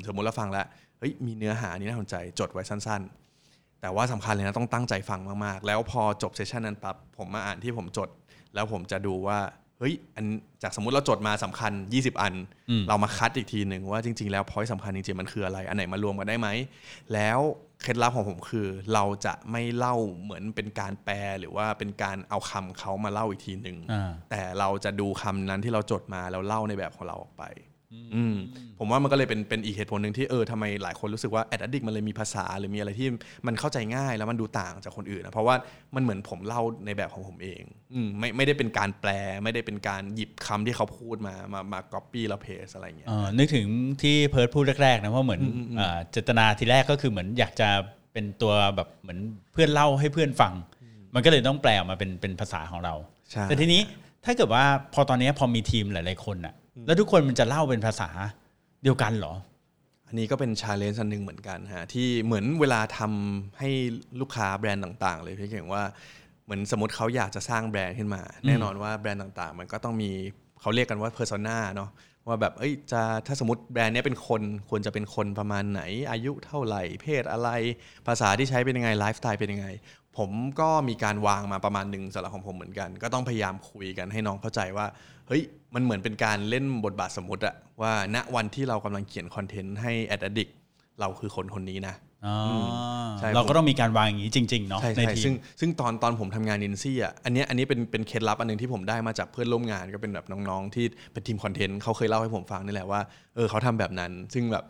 สมมุติเราฟังแล้วเฮ้ยมีเนื้อหานี้น่าสนใจจดไว้สั้น ๆ แต่ว่าสำคัญเลยนะต้องตั้งใจฟังมากๆ แล้วพอจบ session นั้นปั๊บผมมาอ่านที่ผมจด แล้วผมจะดูว่า เฮ้ยอันจากสมมุติเราจดมาสำคัญ 20 อัน เรามาคัดอีกทีหนึ่งว่าจริง ๆ แล้วพอยต์สำคัญจริงๆมันคืออะไร อันไหนมารวมกันได้ไหม แล้วเคล็ดลับของผมคือ เราจะไม่เล่าเหมือนเป็นการแปลหรือว่าเป็นการเอาคำเขามาเล่าอีกทีหนึ่งอ่าแต่เราจะดูคำนั้นที่เราจดมาแล้วเล่าในแบบของเราออกไป อืมผมว่ามันก็เลยเป็นเป็นอีกเหตุผลหนึ่งที่เออทำไมหลายคนรู้สึกว่าแอดดิกมันเลยมีภาษาหรือมีอะไรที่มันเข้าใจง่ายแล้วมันดูต่างจากคนอื่นนะเพราะว่ามันเหมือนผมเล่าในแบบของผมเองอืมไม่ไม่ได้เป็นการแปล ไม่ได้เป็นการหยิบคำที่เขาพูดมามามาก๊อปปี้แล้ว paste อะไรอย่างเงี้ยเออนึกถึงที่เพิร์ดพูดแรกๆนะว่าเหมือนอ่าเจตนาทีแรกก็คือเหมือนอยากจะเป็นตัวแบบเหมือนเพื่อนเล่าให้เพื่อนฟัง มันก็เลยต้องแปลออกมาเป็นเป็นภาษาของเราใช่แต่ทีนี้ถ้าเกิดว่าพอตอนนี้พอมีทีมหลาย ๆคนอะ แล้วทุกคนมันจะเล่าเป็นภาษาเดียวกันเหรอ อันนี้ก็เป็น challenge อันหนึ่งเหมือนกันฮะที่เหมือนเวลาทำให้ลูกค้าแบรนด์ต่างๆ เลยพี่เก่งว่าเหมือนสมมติเขาอยากจะสร้างแบรนด์ขึ้นมา แน่นอนว่าแบรนด์ต่างๆ มันก็ต้องมีเขาเรียกกันว่า persona เนาะว่าแบบ เอ้ย จะ ถ้าสมมติแบรนด์เนี้ยเป็นคน ควรจะเป็นคนประมาณไหน อายุเท่าไหร่ เพศอะไร ภาษาที่ใช้เป็นยังไง ไลฟ์สไตล์เป็นยังไง ผมก็มีการวางมาประมาณหนึ่งสำหรับของผมเหมือนกัน ก็ต้องพยายามคุยกันให้น้องเข้าใจว่าเฮ้ยมันเหมือนเป็นการเล่นบทบาทสมมติอะว่าณวันที่เรากำลังเขียนคอนเทนต์ให้ AdAddictเราคือคนคนนี้นะอ๋อใช่เราก็ต้องมีการวางอย่างนี้จริงๆเนาะใช่ในใช่ทีซึ่งมซึ่งตอนตอนผมทำงานนินซี่อะอันเนี้ยอันนี้เป็นเป็นเคล็ดลับอันหนึงที่ผมได้มาจากเพื่อนร่วมงานก็เป็นแบบน้องๆ ที่เป็นทีมคอนเทนต์เขาเคยเล่าให้ผมฟังนี่แหละว่าเออเขาทำแบบนั้น ซึ่งแบบ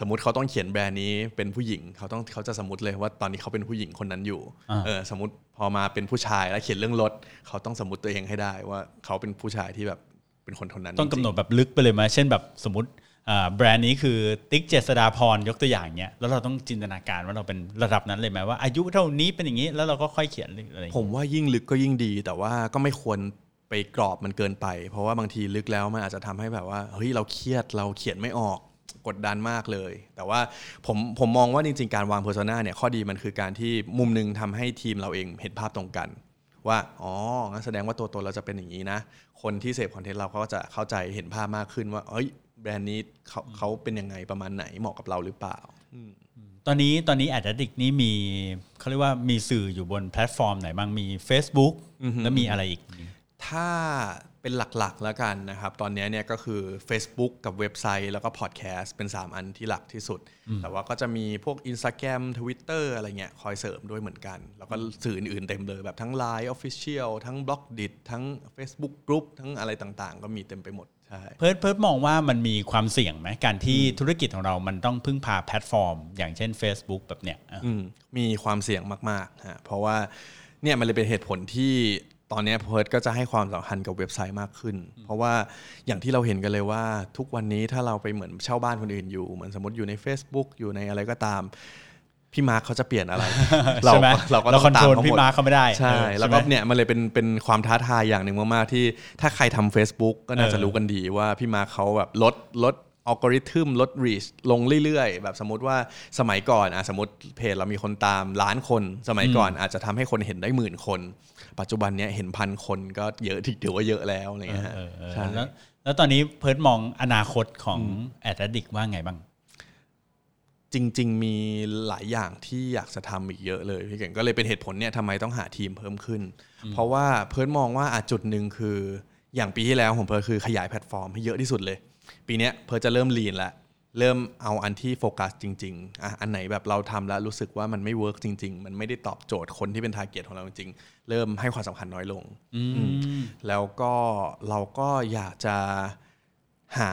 สมมติเขาต้องเขียนแบรนด์นี้เป็นผู้หญิงเขาต้องเขาจะสมมติเลยว่าตอนนี้เขาเป็นผู้หญิงคนนั้นอยู่อ่าเออสมมติพอมาเป็นผู้ชายแล้วเขียนเรื่องรถเขาต้องสมมติตัวเองให้ได้ว่าเขาเป็นผู้ชายที่แบบเป็นคนคนนั้นต้องกำหนจริดแบบลึกไปเลยไหมเช่นแบบสมมติอ่าแบรนด์นี้คือติ๊กเจษดาพรยกตัวอย่างเนี้ยแล้วเราต้องจินตนาการว่าเราเป็นระดับนั้นเลยไหมว่าอายุเท่านี้เป็นอย่างนี้แล้วเราก็ค่อยเขียนอะไรอย่างผงี้มว่ายิ่งลึกก็ยิ่งดี แต่ว่าก็ไม่ควรไปกรอบมันเกินไป เพราะว่าบางทีลึกแล้วมันอาจจะทำให้แบบว่าเฮ้ยเราเครียดเราเขียนไม่ออก กดดันมากเลย แต่ว่าผมผมมองว่าจริงๆ การวางเพอร์ซนาเนี่ยข้อดีมันคือการที่มุมหนึ่งทำให้ทีมเราเองเห็นภาพตรงกัน ว่าอ๋องั้นแสดงว่าตัวตนเราจะเป็นอย่างนี้นะ คนที่เสพคอนเทนต์เราก็จะเข้าใจเห็นภาพมากขึ้นว่าเอ้ยแบรนด์นี้เขาเขาเป็นยังไงประมาณไหนเหมาะกับเราหรือเปล่าตอนนี้ตอนนี้ AdAddict นี้มีเขาเรียกว่ามีสื่ออยู่บนแพลตฟอร์มไหนบ้างมี Facebook แล้วมีอะไรอีก ถ้าเป็นหลักๆแล้วกันนะครับ ตอนนี้เนี่ยก็คือ Facebook กับเว็บไซต์แล้วก็พอดแคสต์เป็น 3 อันที่หลักที่สุด แต่ว่าก็จะมีพวก Instagram Twitter อะไรเงี้ยคอยเสริมด้วยเหมือนกัน แล้วก็สื่ออื่นๆเต็มเลยแบบทั้ง Line Official ทั้ง b l o g d i t ทั้ง Facebook Group ทั้งอะไรต่างๆ ก็มีเต็มไปหมดใช่เพิร์ดเพิร์ดมองว่ามันมีความเสี่ยงไหมการที่ธุรกิจของเรามันต้องพึ่งพาแพลตฟอร์ม อย่างเช่น Facebook แบบเนี้ยอะอืมมีความเสี่ยงมากๆฮะเพราะว่าเนี่ยมันเลยเป็นเหตุผลที่ ตอนเนี้ยเพิร์ดก็จะให้ความสำคัญกับเว็บไซต์มากขึ้น เพราะว่าอย่างที่เราเห็นกันเลยว่าทุกวันนี้ถ้าเราไปเหมือนเช่าบ้านคนอื่นอยู่ เหมือนสมมติอยู่ใน Facebook อยู่ในอะไรก็ตามพี่มาร์คเขาจะเปลี่ยนอะไรใช่ไหมเราก็เราต้คออนงตามเขาหมด control พี่มาร์คเขาไม่ได้ใช่เออแล้วก็ใช่ไหมเนี่ยมันเลยเป็นเป็นความท้าทายอย่างหนึ่งมาก ๆ ที่ถ้าใครทำ Facebook ก็น่าจะเออรู้กันดีว่าพี่มาร์คเขาแบบลดลดอัลกอริทึมลด reach ลงเรื่อย ๆ แบบสมมติว่าสมัยก่อนอะสมมติเพจเรามีคนตามล้านคน สมัยก่อนอาจจะทำให้คนเห็นได้หมื่นคน ปัจจุบันเนี้ยเห็นพันคนก็เยอะถือว่าเยอะแล้วอะไรเงี้ยฮะเออเออใช่แล้วแล้วตอนนี้เพิร์ดมองอนาคตของAd Addict ว่าไงบ้าง จริง ๆ มีหลายอย่างที่อยากจะทำอีกเยอะเลยพี่เก่งก็เลยเป็นเหตุผลเนี่ยทำไมต้องหาทีมเพิ่มขึ้น เพราะว่าเพิร์ดมองว่าอาจจุดหนึ่งคืออย่างปีที่แล้วผมเพิร์ดคือขยายแพลตฟอร์มให้เยอะที่สุดเลย ปีเนี้ยเพิร์ดจะเริ่ม lean ละ เริ่มเอาอันที่โฟกัสจริงๆอะอันไหนแบบเราทำแล้วรู้สึกว่ามันไม่ work จริง ๆ มันไม่ได้ตอบโจทย์คนที่เป็น target ของเราจริงๆ เริ่มให้ความสำคัญน้อยลงอืมแล้วก็เราก็อยากจะหา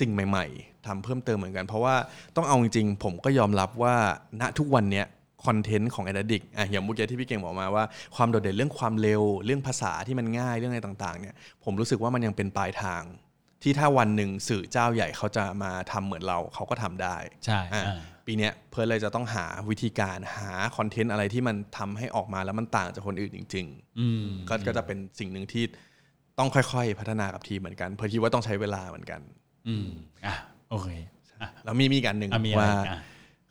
สิ่งใหม่ ๆทำเพิ่มเติมเหมือนกัน เพราะว่าต้องเอาจริงๆ ผมก็ยอมรับว่าณทุกวันเนี้ยคอนเทนต์ของ a d d i c t อะอย่างเมื่อกี้ที่พี่เก่งบอกมาว่าความโดดเด่นเรื่องความเร็ว เรื่องภาษาที่มันง่ายเรื่องอะไรต่างๆเนี่ยผมรู้สึกว่ามันยังเป็นปลายทาง ที่ถ้าวันหนึ่งสื่อเจ้าใหญ่เขาจะมาทำเหมือนเราเขาก็ทำได้ใช่อะอ่าปีเนี้ยเพื่อนเลยจะต้องหาวิธีการหาคอนเทนต์อะไรที่มันทำให้ออกมาแล้วมันต่างจากคนอื่นจริงๆอืมก็ก็จะเป็นสิ่งหนึ่งที่ต้องค่อยๆ พัฒนากับทีมเหมือนกัน เพิร์ดคิดว่าต้องใช้เวลาเหมือนกัน อืมอะโอเคแล้วมีมีอีกอันหนึ่งอะมีอะไรว่าอะ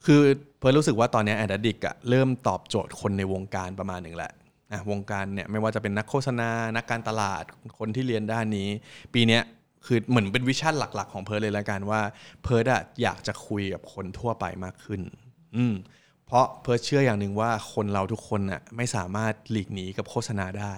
คือเพิร์ดรู้สึกว่าตอนนี้ Ad Addict อะเริ่มตอบโจทย์คนในวงการประมาณหนึ่งแหละอะวงการเนี่ยไม่ว่าจะเป็นนักโฆษณา นักการตลาดคนที่เรียนด้านนี้ ปีเนี้ย คือเหมือนเป็น vision หลัก ๆ ของเพิร์ดเลยละกันว่า เพิร์ดอะอยากจะคุยกับคนทั่วไปมากขึ้น อืมเพราะเพิร์ดเชื่ออย่างหนึ่งว่าคนเราทุกคนน่ะไม่สามารถหลีกหนีกับโฆษณาได้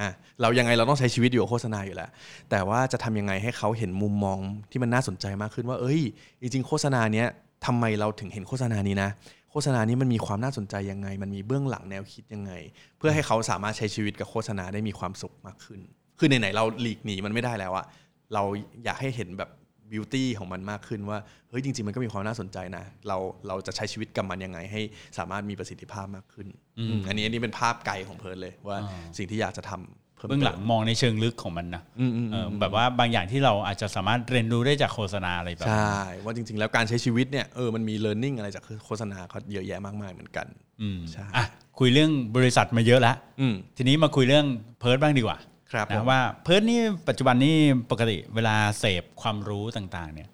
อะเรายังไงเราต้องใช้ชีวิตอยู่กับโฆษณาอยู่แล้ว แต่ว่าจะทำยังไงให้เขาเห็นมุมมองที่มันน่าสนใจมากขึ้นว่า เอ้ย จริง ๆ โฆษณาเนี้ยทำไมเราถึงเห็นโฆษณานี้นะ โฆษณานี้มันมีความน่าสนใจยังไง มันมีเบื้องหลังแนวคิดยังไง เพื่อให้เขาสามารถใช้ชีวิตกับโฆษณาได้มีความสุขมากขึ้น คือไหนๆเราหลีกหนีมันไม่ได้แล้วอะ เราอยากให้เห็นแบบบิวตี้ของมันมากขึ้นว่าเฮ้ยจริง ๆ มันก็มีความน่าสนใจนะ เราเราจะใช้ชีวิตกับมันยังไง ให้สามารถมีประสิทธิภาพมากขึ้นอืมอันนี้อันนี้เป็นภาพไกลของเพิร์ดเลยว่าอ่าสิ่งที่อยากจะทำเพิ่มเบื้องหลังติมมองในเชิงลึกของมันนะอืมอืมเออือมแบบว่าบางอย่างที่เราอาจจะสามารถเรียนรู้ได้จากโฆษณาอะไรแบบใช่นั้นว่าจริง ๆ แล้วการใช้ชีวิตเนี่ยเออมันมี learning อะไรจากโฆษณาเขาเยอะแยะมากมายเหมือนกันอืมใช่อะคุยเรื่องบริษัทมาเยอะแล้วอืมทีนี้มาคุยเรื่องเพิร์ดบ้างดีกว่าครับผ นะว่าเพิร์ดนี่ปัจจุบันนี่ปกติเวลาเสพความรู้ต่างๆ เนี่ย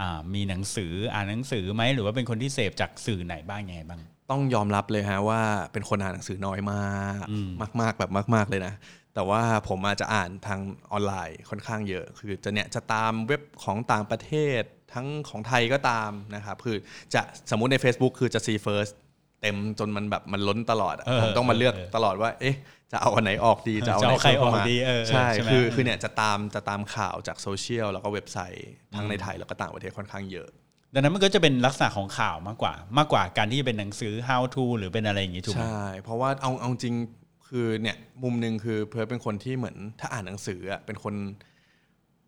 อ่ามีหนังสืออ่านหนังสือไหมหรือว่าเป็นคนที่เสพจากสื่อไหนบ้างยังไงบ้าง ต้องยอมรับเลยฮะว่าเป็นคนอ่านหนังสือน้อยมากมาก ๆแบบมาก ๆเลยนะแต่ว่าผมอาจจะอ่านทางออนไลน์ค่อนข้างเยอะ คือจะเนี่ยจะตามเว็บของต่างประเทศทั้งของไทยก็ตามนะครับคือจะสมมุติใน Facebook คือจะ see first เต็มจนมันแบบมันล้นตลอดอะเออผมต้องมาเลือกเออตลอดว่า เอ๊ะ จะเอาอันไหนออกดีจะเอาจะอันไหนเอาใครเข้าออกมาดีเออเออใช่ใช่ไหมคือเออคือเนี่ยจะตามจะตามข่าวจากโซเชียลแล้วก็เว็บไซต์ทั้งในไทยแล้วก็ต่างประเทศค่อนข้างเยอะดังนั้นมันก็จะเป็นลักษณะของข่าวมากกว่า มากกว่าการที่จะเป็นหนังสือ how to หรือเป็นอะไรอย่างงี้ถูกไหมใช่เพราะว่าเอาเอาจริงคือเนี่ยมุมหนึ่งคือเพิร์ทเป็นคนที่เหมือนถ้าอ่านหนังสืออะเป็นคน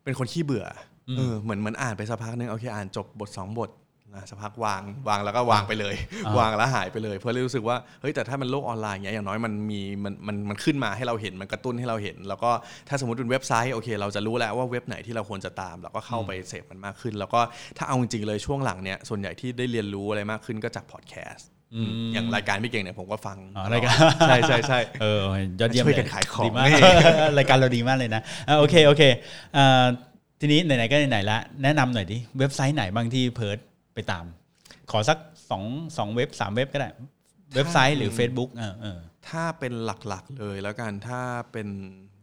เป็นคนขี้เบื่ออเออเหมือนเหมือนอ่านไปสักพักหนึงโอเคอ่านจบบทสองบทนะ สักพักวางวางแล้วก็วางไปเลยอ่าวางแล้วหายไปเลย เพื่อเลยรู้สึกว่าเฮ้ยแต่ถ้ามันโลกออนไลน์เงี้ยอย่างน้อยมันมีมันมันมันขึ้นมาให้เราเห็นมันกระตุ้นให้เราเห็น แล้วก็ถ้าสมมติเป็นเว็บไซต์โอเค เราจะรู้แล้วว่าเว็บไหนที่เราควรจะตามเราก็เข้าไปเสพมันมากขึ้น แล้วก็ถ้าเอาจริงๆเลยช่วงหลังเนี่ยส่วนใหญ่ที่ได้เรียนรู้อะไรมากขึ้นก็จากพอดแคสต์อืมอย่างรายการพี่เก่งเนี่ยผมก็ฟังอ๋อรายการใช่ใช่ใช่เออยอดเยี่ยมช่วยเลกันขายของดีมากนี่รายการเราดีมากเลยนะอะโอเคโอเคอ่าทีนี้ไหนๆก็ไหนๆละแนะนำหน่อยดิเว็บไซต์ไหนบางที่เพิร์ด ไปตาม ขอสักสองสองเว็บสามเว็บก็ได้ เว็บไซต์หรือ Facebook เออเออถ้าเป็นหลักๆเลยแล้วกันถ้าเป็น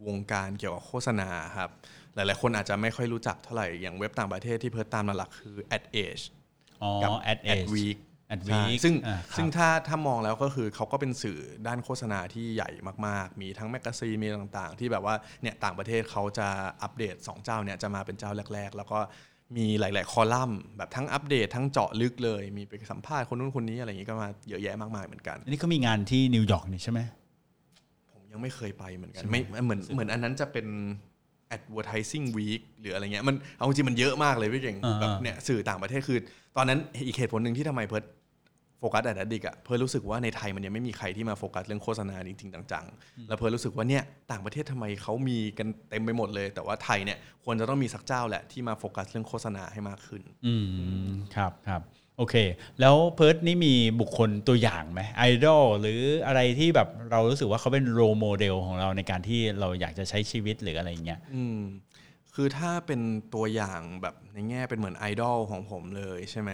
วงการเกี่ยวกับโฆษณาครับ หลายๆ คนอาจจะไม่ค่อยรู้จักเท่าไหร่อย่างเว็บต่างประเทศที่เพิร์ตตามหลักๆคือ Ad Age อ๋อกับ Ad Ad Age Week Ad ใช่ Week ซึ่งอ่าครับซึ่งถ้าถ้ามองแล้วก็คือเขาก็เป็นสื่อด้านโฆษณาที่ใหญ่มากๆ มีทั้ง magazine มีต่างๆ ที่แบบว่าเนี่ยต่างประเทศเขาจะอัปเดต 2 เจ้าเนี่ยจะมาเป็นเจ้าแรก ๆ แล้วก็ มีหลาย ๆ คอลัมน์แบบทั้งอัปเดตทั้งเจาะลึกเลย มีไปสัมภาษณ์คนนู้นคนนี้อะไรอย่างนี้ก็มาเยอะแยะมากมายเหมือนกันอันนี้เขามีงานที่นิวยอร์กนี่ใช่ไหมผมยังไม่เคยไปเหมือนกันไม่เหมือนเหมือนอันนั้นจะเป็น advertising week หรืออะไรเงี้ยมันเอาจริงๆมันเยอะมากเลยพี่เก่งอ่าแบบเนี่ยสื่อต่างประเทศคือ ตอนนั้นอีกเหตุผลหนึ่งที่ทำไมเพิร์ด โฟกัส Ad Addict อะเพิร์ดรู้สึกว่าในไทยมันยังไม่มีใครที่มาโฟกัสเรื่องโฆษณาจริงๆจังๆ แล้วเพิร์ดรู้สึกว่าเนี่ยต่างประเทศทำไมเขามีกันเต็มไปหมดเลย แต่ว่าไทยเนี่ยควรจะต้องมีสักเจ้าแหละที่มาโฟกัสเรื่องโฆษณาให้มากขึ้น อืมครับครับโอเค แล้วเพิร์ดนี่มีบุคคลตัวอย่างไหมไอดอลหรืออะไรที่แบบเรารู้สึกว่าเขาเป็น role model ของเราในการที่เราอยากจะใช้ชีวิตหรืออะไรอย่างเงี้ยอืมคือถ้าเป็นตัวอย่างแบบในแง่เป็นเหมือนไอดอลของผมเลยใช่ไหม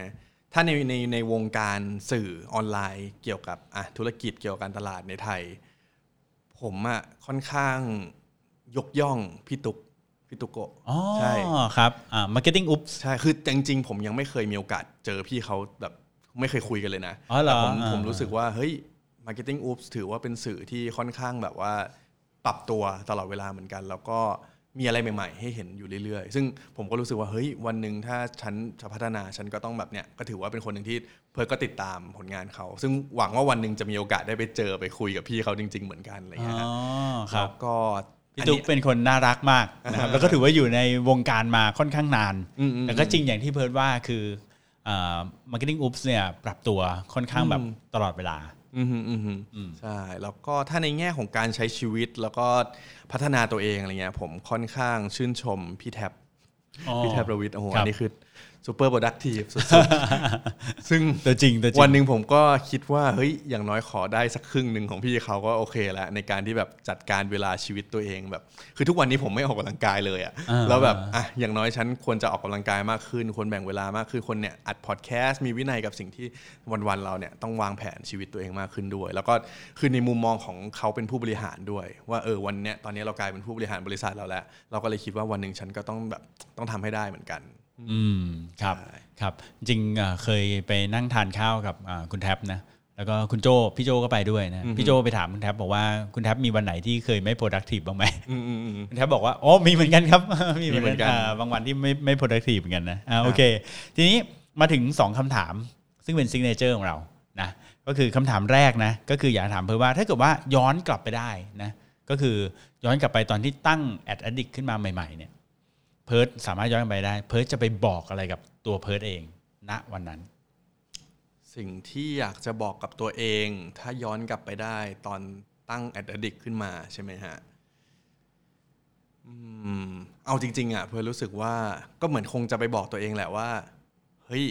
ถ้าในในในวงการสื่อออนไลน์เกี่ยวกับอะธุรกิจเกี่ยวกับการตลาดในไทย ผมอะค่อนข้างยกย่องพี่ตุกพี่ตุกโกะอ๋อใช่ครับอ่า marketing oops ใช่คือจริงๆผมยังไม่เคยมีโอกาสเจอพี่เขาแบบไม่เคยคุยกันเลยนะอ๋อเหรอแต่ผมอ่าผมรู้สึกว่าเฮ้ย Marketing Oops ถือว่าเป็นสื่อที่ค่อนข้างแบบว่าปรับตัวตลอดเวลาเหมือนกัน แล้วก็ มีอะไรใหม่ ๆ ให้เห็นอยู่เรื่อย ๆ ซึ่งผมก็รู้สึกว่าเฮ้ยวันหนึ่งถ้าฉันจะพัฒนาฉันก็ต้องแบบเนี้ยก็ถือว่าเป็นคนหนึ่งที่เพิร์ทก็ติดตามผลงานเขา ซึ่งหวังว่าวันหนึ่งจะมีโอกาสได้ไปเจอไปคุยกับพี่เขาจริง ๆ เหมือนกันอะไรอ๋เงี้ยฮะอครับแล้วก็พี่อันตุ๊นี้กเป็นคนน่ารักมากนะครับแล้วก็ถือว่าอยู่ในวงการมาค่อนข้างนานอืมอืมแต่ก็จริงอย่างที่เพิร์ดว่าคืออ่า marketing oops เนี่ยปรับตัวค่อนข้างแบบตลอดเวลา อืมฮึอืมฮึใช่แล้วก็ถ้าในแง่ของการใช้ชีวิตแล้วก็พัฒนาตัวเองอะไรเงี้ยผมค่อนข้างชื่นชมพี่แท็บอ๋อพี่แท็บระวิทย์โอ้โหครับอันนี้คือ ซูเปอร์โปรดักทีฟสุดๆซึ่งตัวจริงตัวจริงวันหนึ่งผมก็คิดว่าเฮ้ยอย่างน้อยขอได้สักครึ่งหนึ่งของพี่เขาก็โอเคแล้วในการที่แบบจัดการเวลาชีวิตตัวเองแบบ คือทุกวันนี้ผมไม่ออกกำลังกายเลยอะอ่าแล้วแบบอะอย่างน้อยฉันควรจะออกกำลังกายมากขึ้นควรแบ่งเวลามากขึ้นคนเนี่ยอัดพอดแคสต์มีวินัยกับสิ่งที่วันๆเราเนี่ยต้องวางแผนชีวิตตัวเองมากขึ้นด้วย แล้วก็คือในมุมมองของเขาเป็นผู้บริหารด้วย ว่าเออวันเนี้ยตอนนี้เรากลายเป็นผู้บริหารบริษัทเราแล้ว เราก็เลยคิดว่าวันหนึ่งฉันก็ต้องแบบต้องทำให้ได้เหมือนกัน อืมครับใช่ครับจริงๆอ่าเคยไปนั่งทานข้าวกับอ่าคุณแท็บนะแล้วก็คุณโจพี่โจก็ไปด้วยนะพี่โจไปถามคุณแท็บบอกว่าคุณแท็บมีวันไหนที่เคยไม่ productive บ้างไหมอืมอืมอืมคุณแท็บบอกว่าอ๋อมีเหมือนกันครับมีเหมือนมีเหมือนกักันนอ่าบางวันที่ไม่ไม่ productive เหมือนกันนะอ่าโอเค ทีนี้มาถึง 2คำถาม ซึ่งเป็น signature ของเรานะก็คือคำถามแรกนะก็คืออยากถามเพื่อว่าถ้าเกิดว่าย้อนกลับไปได้นะก็คือย้อนกลับไปตอนที่ตั้ง ad addict ขึ้นมาใหม่ๆเนี่ย เพิร์ดสามารถย้อนกลับไปได้ เพิร์ดจะไปบอกอะไรกับตัวเพิร์ดเองณวันนั้น สิ่งที่อยากจะบอกกับตัวเอง ถ้าย้อนกลับไปได้ตอนตั้ง a d d i c t ขึ้นมาใช่ไหมฮะเอาจริง ๆ อะ เพื่อรู้สึกว่าก็เหมือนคงจะไปบอกตัวเองแหละว่า เฮ้ย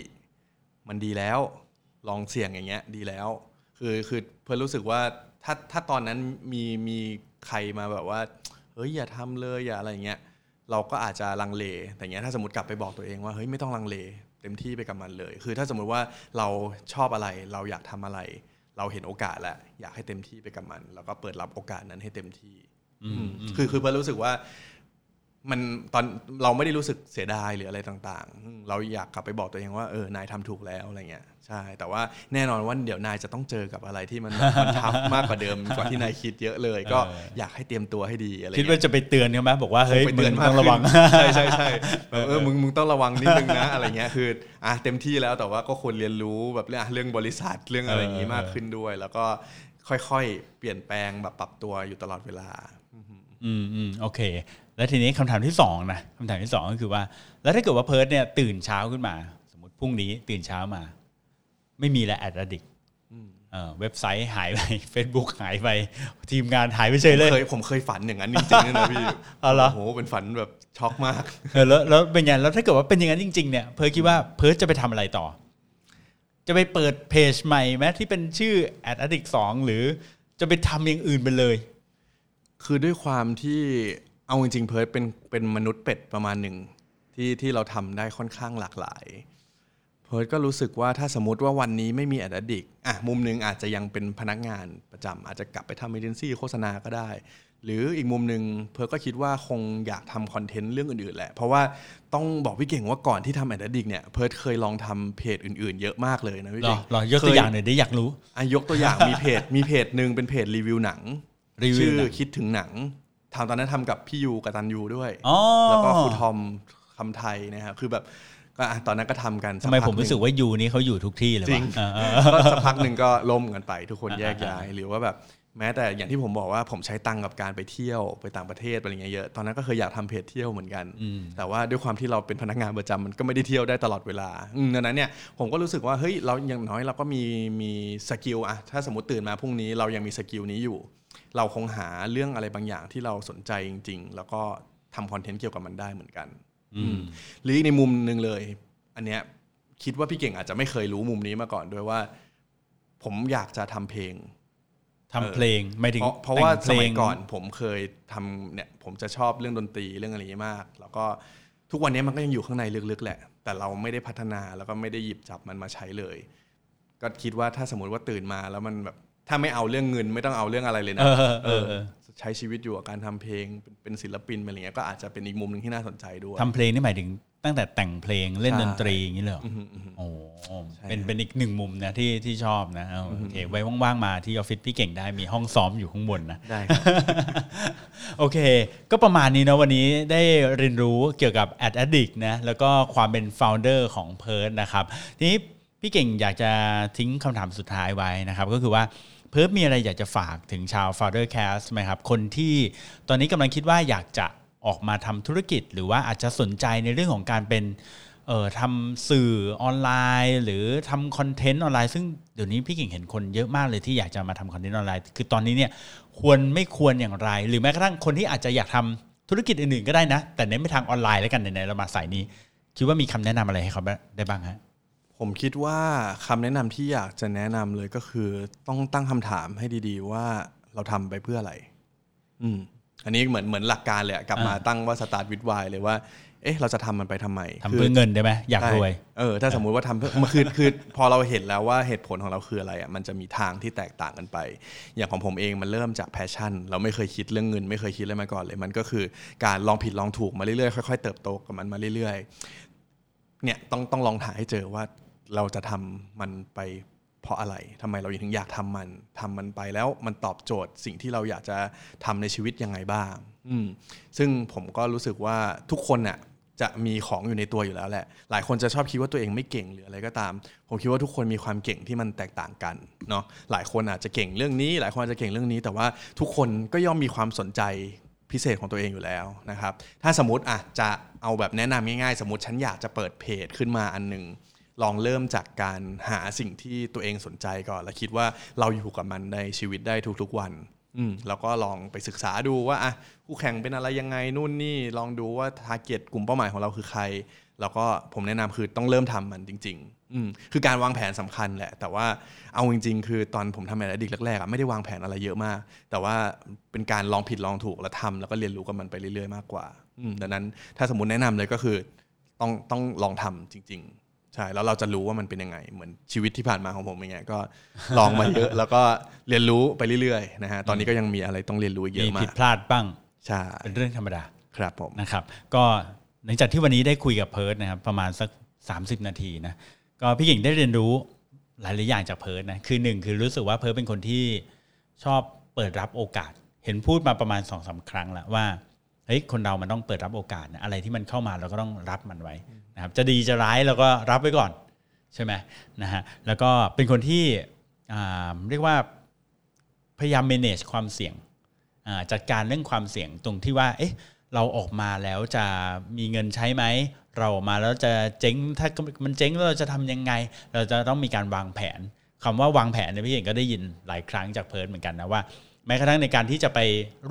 มันดีแล้ว ลองเสี่ยงอย่างเงี้ย ดีแล้ว คือคือเพื่อรู้สึกว่าถ้าถ้าตอนนั้นมีมีใครมาแบบว่า เฮ้ยอย่าทำเลยอย่าอะไรอย่างเงี้ย เราก็อาจจะลังเลแต่เงี้ยถ้าสมมติกลับไปบอกตัวเองว่าเฮ้ยไม่ต้องลังเลเต็มที่ไปกับมันเลย คือถ้าสมมุติว่าเราชอบอะไรเราอยากทำอะไร เราเห็นโอกาสแล้วอยากให้เต็มที่ไปกับมัน แล้วก็เปิดรับโอกาสนั้นให้เต็มที่อืมคือคือเพื่อรู้สึกว่า มันตอนเราไม่ได้รู้สึกเสียดายหรืออะไรต่างๆอืมเราอยากกลับไปบอกตัวเองว่าเออนายทำถูกแล้วอะไรเงี้ยใช่ แต่ว่าแน่นอนว่าเดี๋ยวนายจะต้องเจอกับอะไรที่มันมันทับมากกว่าเดิมกว่าที่นายคิดเยอะเลย ก็เอออยากให้เตรียมตัวให้ดีอะไรคิดเงี้ยว่าจะไปเตือนเขาไหมบอกว่าเฮ้ยไปมึเตือนงมากต้องระวังขึ้นใช่ใช่ใช่แบบเออมึงมึงต้องระวังนิดนึงนะอะไรเงี้ยคืออะเต็มที่แล้วแต่ว่าก็ควรเรียนรู้แบบเรื่องอะเรื่องบริษัทเรื่องอะไรอย่างงี้มากขึ้นด้วย แล้วก็ค่อยๆเปลี่ยนแปลงแบบปรับตัวอยู่ตลอดเวลาอืมอืมโอเค แล้วทีนี้คำถามที่สองนะคำถามที่สองก็คือว่า แล้วถ้าเกิดว่าเพิร์ดเนี่ยตื่นเช้าขึ้นมา สมมติพรุ่งนี้ตื่นเช้ามา ไม่มีแล้ว Ad Addict เว็บไซต์หายไป Facebook หายไป ทีมงานหายไปเฉยเลยเคยผมเคยฝันอย่างนั้นจริงๆนะพี่เอาเหรอโอ้โหเป็นฝันแบบช็อกมากเออแล้วแล้วเป็นไงแล้วถ้าเกิดว่าเป็นอย่างนั้นจริงๆเนี่ยเพิร์ดคิดว่าเพิร์ดจะไปทำอะไรต่อ จะไปเปิดเพจใหม่ไหมที่เป็นชื่อ Ad Addict 2หรือจะไปทำอย่างอื่นไปเลย คือด้วยความที่ เอาจริงๆเพิร์ดเป็นเป็นมนุษย์เป็ดประมาณหนึ่งที่ที่เราทำได้ค่อนข้างหลากหลาย เพิร์ดก็รู้สึกว่าถ้าสมมติว่าวันนี้ไม่มี Ad Addict อะมุมหนึ่งอาจจะยังเป็นพนักงานประจำอาจจะกลับไปทำเอเจนซี่โฆษณาก็ได้ หรืออีกมุมหนึ่งเพิร์ดก็คิดว่าคงอยากทำคอนเทนต์เรื่องอื่นๆแหละ เพราะว่าต้องบอกพี่เก่งว่าก่อนที่ทำ Ad Addict เนี่ยเพิร์ดเคยลองทำเพจอื่นๆ เยอะมากเลยนะพี่เก่งหรอ หรอยกตัวอย่างหน่อยได้อยากรู้อะยกตัวอย่างมีเพจมีเพจหนึ่งเป็นเพจรีวิวหนังรีวิวชื่อหนังคิดถึงหนัง ทำตอนนั้นทำกับพี่ยูกับตันยูด้วยอ๋อแล้วก็ครูทอมคำไทยนะครับคือแบบก็อะตอนนั้นก็ทำกันทำไมสักพัผมรู้สึกหนึ่งว่ายูนี้เขาอยู่ทุกที่เลยจริวะงเออเออก็สักพักหนึ่งก็ล่มกันไป ทุกคนอ่าแยกย้ายหรือว่าแบบแม้แต่อย่างที่ผมบอกว่าผมใช้ตังค์กับการไปเที่ยวไปต่างประเทศอะไรเงี้ยเยอะตอนนั้นก็เคยอยากทำเพจเที่ยวเหมือนกัน แต่ว่าด้วยความที่เราเป็นพนักงานประจำมันก็ไม่ได้เที่ยวได้ตลอดเวลาอืมดังนั้นเนี่ยผมก็รู้สึกว่าเฮ้ยเราอย่างน้อยเราก็มีมี skill อะถ้าสมมติตื่นมาพรุ่งนี้เรายังมี skill นี้อยู่ เราคงหาเรื่องอะไรบางอย่างที่เราสนใจจริง ๆ แล้วก็ทำคอนเทนต์เกี่ยวกับมันได้เหมือนกันอืมหรืออีกในมุมหนึ่งเลย อันเนี้ยคิดว่าพี่เก่งอาจจะไม่เคยรู้มุมนี้มาก่อนด้วยว่า ผมอยากจะทำเพลงทำเพลงไม่ถึงเพราะเพราะว่าแต่งเพลสมัยก่อนผมเคยทำเนี่ยผมจะชอบเรื่องดนตรีเรื่องอะไรอย่างนี้มาก แล้วก็ทุกวันนี้มันก็ยังอยู่ข้างในลึกๆแหละ แต่เราไม่ได้พัฒนาแล้วก็ไม่ได้หยิบจับมันมาใช้เลย ก็คิดว่าถ้าสมมติว่าตื่นมาแล้วมันแบบ ถ้าไม่เอาเรื่องเงินไม่ต้องเอาเรื่องอะไรเลยนะเออเออเออใช้ชีวิตอยู่กับการทำเพลงเป็นเป็นศิลปินอะไรเงี้ยก็อาจจะเป็นอีกมุมหนึ่งที่น่าสนใจด้วยทำเพลงนี่หมายถึงตั้งแต่แต่งเพลงเล่นใช่ดนตรีอย่างนี้เลยเหรออือฮึอือฮึโอ้ใช่เป็นเป็นอีกหนึ่งมุมนะที่ที่ชอบนะเอาโอเคไว้ว่างๆมาที่ออฟฟิศพี่เก่งได้มีห้องซ้อมอยู่ข้างบนนะได้ครับโอเค ก็ประมาณนี้นะวันนี้ได้เรียนรู้เกี่ยวกับ Ad Addict นะแล้วก็ความเป็น founder ของ p e r นะครับทีนี้พี่เก่งอยากจะทิ้งคำถามสุดท้ายไว้นะครับ ก็คือว่า เพิร์มีอะไรอยากจะฝากถึงชาว Founder Cast ไหมครับ คนที่ตอนนี้กำลังคิดว่าอยากจะออกมาทำธุรกิจ หรือว่าอาจจะสนใจในเรื่องของการเป็นเอ่อทำสื่อออนไลน์ หรือทำคอนเทนต์ออนไลน์ ซึ่งเดี๋ยวนี้พี่เก่งเห็นคนเยอะมากเลยที่อยากจะมาทำคอนเทนต์ออนไลน์ คือตอนนี้เนี่ยควรไม่ควรอย่างไร หรือแม้กระทั่งคนที่อาจจะอยากทำธุรกิจอื่นๆก็ได้นะ แต่เน้นไปทางออนไลน์แล้วกันไหนๆเรามาสายนี้ คิดว่ามีคำแนะนำอะไรให้เขาได้บ้างฮะ ผมคิดว่าคำแนะนำที่อยากจะแนะนำเลยก็คือต้องตั้งคำถามให้ดีๆ ว่าเราทำไปเพื่ออะไร อืม อันนี้เหมือนเหมือนหลักการเลยอะกลับมาอ่าตั้งว่า start with why เลยว่าเอ๊ะเราจะทำมันไปทำไมทำเพื่อเงินได้ไหมอยากรวยใช่เออถ้าสมมุติว่าทำเพื่อมันคือคือพอเราเห็นแล้วว่าเหตุผลของเราคืออะไรอะมันจะมีทางที่แตกต่างกันไป อย่างของผมเองมันเริ่มจากแพชชั่น เราไม่เคยคิดเรื่องเงิน ไม่เคยคิดอะไรมาก่อนเลย มันก็คือการลองผิดลองถูกมาเรื่อยๆค่อยๆเติบโตกับมันมาเรื่อยๆเนี่ยต้องต้องลองหาให้เจอว่า เราจะทำมันไปเพราะอะไรทำไมเราถึงอยากทำมันทำมันไปแล้วมันตอบโจทย์สิ่งที่เราอยากจะทำในชีวิตยังไงบ้าง อืมซึ่งผมก็รู้สึกว่าทุกคนน่ะจะมีของอยู่ในตัวอยู่แล้วแหละ หลายคนจะชอบคิดว่าตัวเองไม่เก่งหรืออะไรก็ตาม ผมคิดว่าทุกคนมีความเก่งที่มันแตกต่างกันเนาะ หลายคนอาจจะเก่งเรื่องนี้ หลายคนอาจจะเก่งเรื่องนี้ แต่ว่าทุกคนก็ย่อมมีความสนใจพิเศษของตัวเองอยู่แล้วนะครับ ถ้าสมมติอะจะเอาแบบแนะนำง่ายๆ สมมติฉันอยากจะเปิดเพจขึ้นมาอันหนึ่ง ลองเริ่มจากการหาสิ่งที่ตัวเองสนใจก่อน แล้วคิดว่าเราอยู่กับมันในชีวิตได้ทุกๆวันอืมแล้วก็ลองไปศึกษาดูว่าอะคู่แข่งเป็นอะไรยังไงนู่นนี่ลองดูว่าทาร์เก็ตกลุ่มเป้าหมายของเราคือใคร แล้วก็ผมแนะนำคือต้องเริ่มทำมันจริงๆอืมคือการวางแผนสำคัญแหละ แต่ว่าเอาจริง ๆ คือตอนผมทำแอดดิกแรกๆอะไม่ได้วางแผนอะไรเยอะมาก แต่ว่าเป็นการลองผิดลองถูกแล้วทำแล้วก็เรียนรู้กับมันไปเรื่อยๆมากกว่าอืมดังนั้นถ้าสมมติแนะนำเลยก็คือ ต้องต้องลองทำจริง ๆ ใช่แล้วเราจะรู้ว่ามันเป็นยังไง เหมือนชีวิตที่ผ่านมาของผมอย่างเงี้ยก็ลองมาเยอะแล้วก็เรียนรู้ไปเรื่อยๆนะฮะตอนนี้ก็ยังมีอะไรต้องเรียนรู้อีกเยมีอะมาผิดกพลาดบ้างใช่เป็นเรื่องธรรมดาครับผมนะครับ ก็หลังจากที่วันนี้ได้คุยกับเพิร์ดนะครับประมาณสัก 30 นาทีนะก็พี่เก่งได้เรียนรู้หลายๆอย่างจากเพิร์ดนะคือหนึ่งคือรู้สึกว่าเพิร์ดเป็นคนที่ชอบเปิดรับโอกาส เห็นพูดมาประมาณ2อสาครั้งแล้วว่า เฮ้ยคนเรามันต้องเปิดรับโอกาสนะอะไรที่มันเข้ามาเราก็ต้องรับมันไว้นะครับจะดีจะร้ายเราก็รับไว้ก่อนใช่ไหมนะฮะแล้วก็เป็นคนที่เรียกว่าพยายาม manage ความเสี่ยงจัดการเรื่องความเสี่ยงตรงที่ว่าเอ๊ะเราออกมาแล้วจะมีเงินใช้ไหม เราออกมาแล้วจะเจ๊งถ้ามันเจ๊งแล้วเราจะทำยังไง เราจะต้องมีการวางแผนคำว่าวางแผนเนี่ยพี่เองก็ได้ยินหลายครั้งจากเพิร์ดเหมือนกันนะว่าแม้กระทั่งในการที่จะไป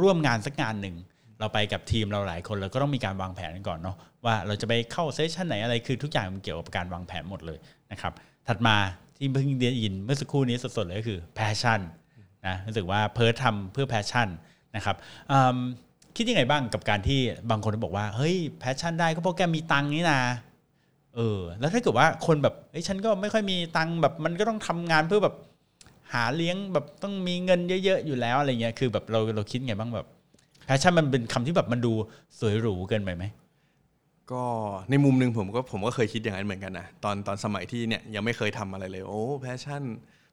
ร่วมงานสักงานหนึ่ง เราไปกับทีมเราหลายคนเราก็ต้องมีการวางแผนกันก่อนเนาะว่าเราจะไปเข้าเซสชันไหนอะไรคือทุกอย่างมันเกี่ยวกับการวางแผนหมดเลยนะครับถัดมาที่เพิ่งได้ยินเมื่อสักครู่นี้สดๆเลยก็คือ passion นะรู้สึกว่าเพิร์ททำเพื่อ passion นะครับคิดยังไงบ้างกับการที่บางคนบอกว่าเฮ้ย passion ได้ก็เพราะแกมีตังนี่นะเออแล้วถ้าเกิดว่าคนแบบเอ้ยฉันก็ไม่ค่อยมีตังแบบมันก็ต้องทำงานเพื่อแบบหาเลี้ยงแบบต้องมีเงินเยอะ ๆ อยู่แล้วอะไรเงี้ยคือแบบเราเราคิดไงบ้างแบบ passion มันเป็นคำที่แบบมันดูสวยหรูเกินไปไหมก็ในมุมหนึ่งผมก็ผมก็เคยคิดอย่างนั้นเหมือนกันนะตอนตอนสมัยที่เนี่ยยังไม่เคยทำอะไรเลย โอ้ passion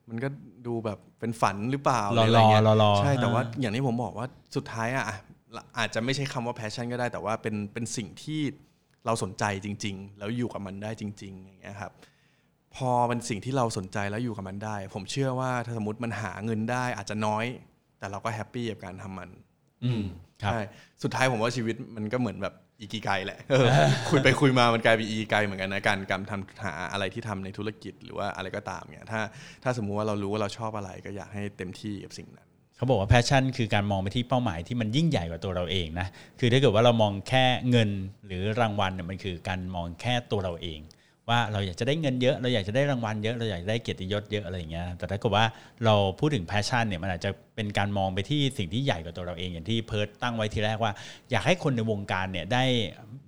มันก็ดูแบบเป็นฝันหรือเปล่ารอๆหรืออะไรเงี้ยรอๆใช่แต่ว่าอ่าอย่างที่ผมบอกว่าสุดท้ายอะอะอาจจะไม่ใช่คำว่า passion ก็ได้แต่ว่าเป็นเป็นสิ่งที่เราสนใจจริง ๆ แล้วอยู่กับมันได้จริง ๆ อย่างเงี้ยครับพอเป็นสิ่งที่เราสนใจแล้วอยู่กับมันได้ ผมเชื่อว่าถ้าสมมติมันหาเงินได้อาจจะน้อย แต่เราก็แฮปปี้กับการทำมัน อืมครับใช่สุดท้ายผมว่าชีวิตมันก็เหมือนแบบอีกีไกแหละเออคุยไปคุยมามันกลายเป็นอีกีไกเหมือนกันนะการการทำหาอะไรที่ทำในธุรกิจหรือว่าอะไรก็ตามเนี่ยถ้าถ้าสมมุติว่าเรารู้ว่าเราชอบอะไรก็อยากให้เต็มที่กับสิ่งนั้นเขาบอกว่าแพชชั่นคือการมองไปที่เป้าหมายที่มันยิ่งใหญ่กว่าตัวเราเองนะคือถ้าเกิดว่าเรามองแค่เงินหรือรางวัลเนี่ยมันคือการมองแค่ตัวเราเอง ว่าเราอยากจะได้เงินเยอะ เราอยากจะได้รางวัลเยอะ เราอยากได้เกียรติยศเยอะอะไรอย่างเงี้ย แต่ถ้าเกิดว่าเราพูดถึง passion เนี่ยมันอาจจะเป็นการมองไปที่สิ่งที่ใหญ่กว่าตัวเราเองอย่างที่เพิร์ดตั้งไว้ทีแรกว่า อยากให้คนในวงการเนี่ยได้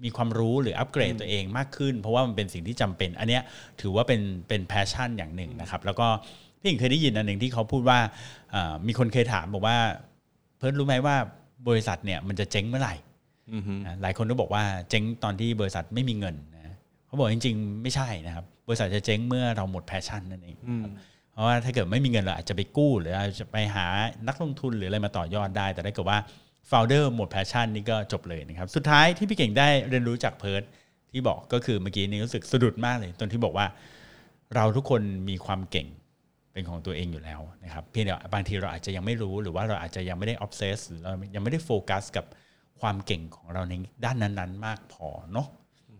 มีความรู้หรืออัปเกรดตัวเองมากขึ้น เพราะว่ามันเป็นสิ่งที่จำเป็น อันเนี้ยถือว่าเป็นเป็น passion อย่างหนึ่งนะครับ แล้วก็พี่เก่งเคยได้ยินอันหนึ่งที่เขาพูดว่าเอ่อมีคนเคยถามบอกว่าเพิร์ดรู้ไหมว่าบริษัทเนี่ยมันจะเจ๊งเมื่อไหร่อือฮึนะหลายคนก็บอกว่าเจ๊งตอนที่บริษัทไม่มีเงินนะ เขาบอกจริง ๆ ไม่ใช่นะครับ บริษัทจะเจ๊งเมื่อเราหมด passion นั่นเองอืมเพราะว่าถ้าเกิดไม่มีเงินเราอาจจะไปกู้ หรืออาจจะไปหานักลงทุนหรืออะไรมาต่อยอดได้ แต่ถ้าเกิดว่า founder หมด passion นี่ก็จบเลยนะครับ สุดท้ายที่พี่เก่งได้เรียนรู้จากเพิร์ดที่บอกก็คือเมื่อกี้นี้รู้สึกสะดุดมากเลยตอนที่บอกว่า เราทุกคนมีความเก่งเป็นของตัวเองอยู่แล้วนะครับเพียงแต่บางทีเราอาจจะยังไม่รู้หรือว่าเราอาจจะยังไม่ได้ obsess หรือเรายังไม่ได้โฟกัสกับความเก่งของเราในด้านนั้น ๆ มากพอเนาะ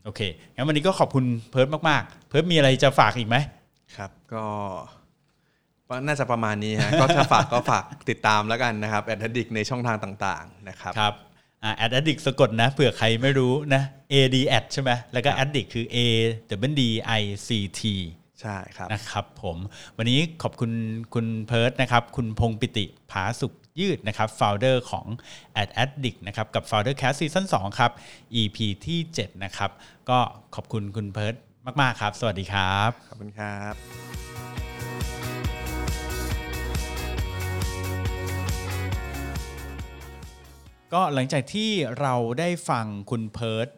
โอเคงั้นวันนี้ก็ขอบคุณเพิร์ดมากๆ เพิร์ดมีอะไรจะฝากอีกไหมครับก็น่าจะประมาณนี้ฮะก็ถ้าฝากก็ฝากติดตามแล้วกันนะครับแอดดิกในช่องทางต่างๆนะครับครับอ่า ad addict สะกดนะเผื่อใครไม่รู้นะ a d ad ใช่ไหมแล้วก็ addict คือ a w d i c t ใช่ครับนะครับผมวันนี้ขอบคุณคุณเพิร์ดนะครับ คุณพงษ์ปิติผาสุข ยืดนะครับ founder ของ AdAddict นะครับ กับ Founder Cast season 2 ครับ EP ที่ 7 นะครับ ก็ขอบคุณคุณเพิร์ดมาก ๆ ครับ สวัสดีครับ ขอบคุณครับก็หลังจากที่เราได้ฟังคุณเพิร์ด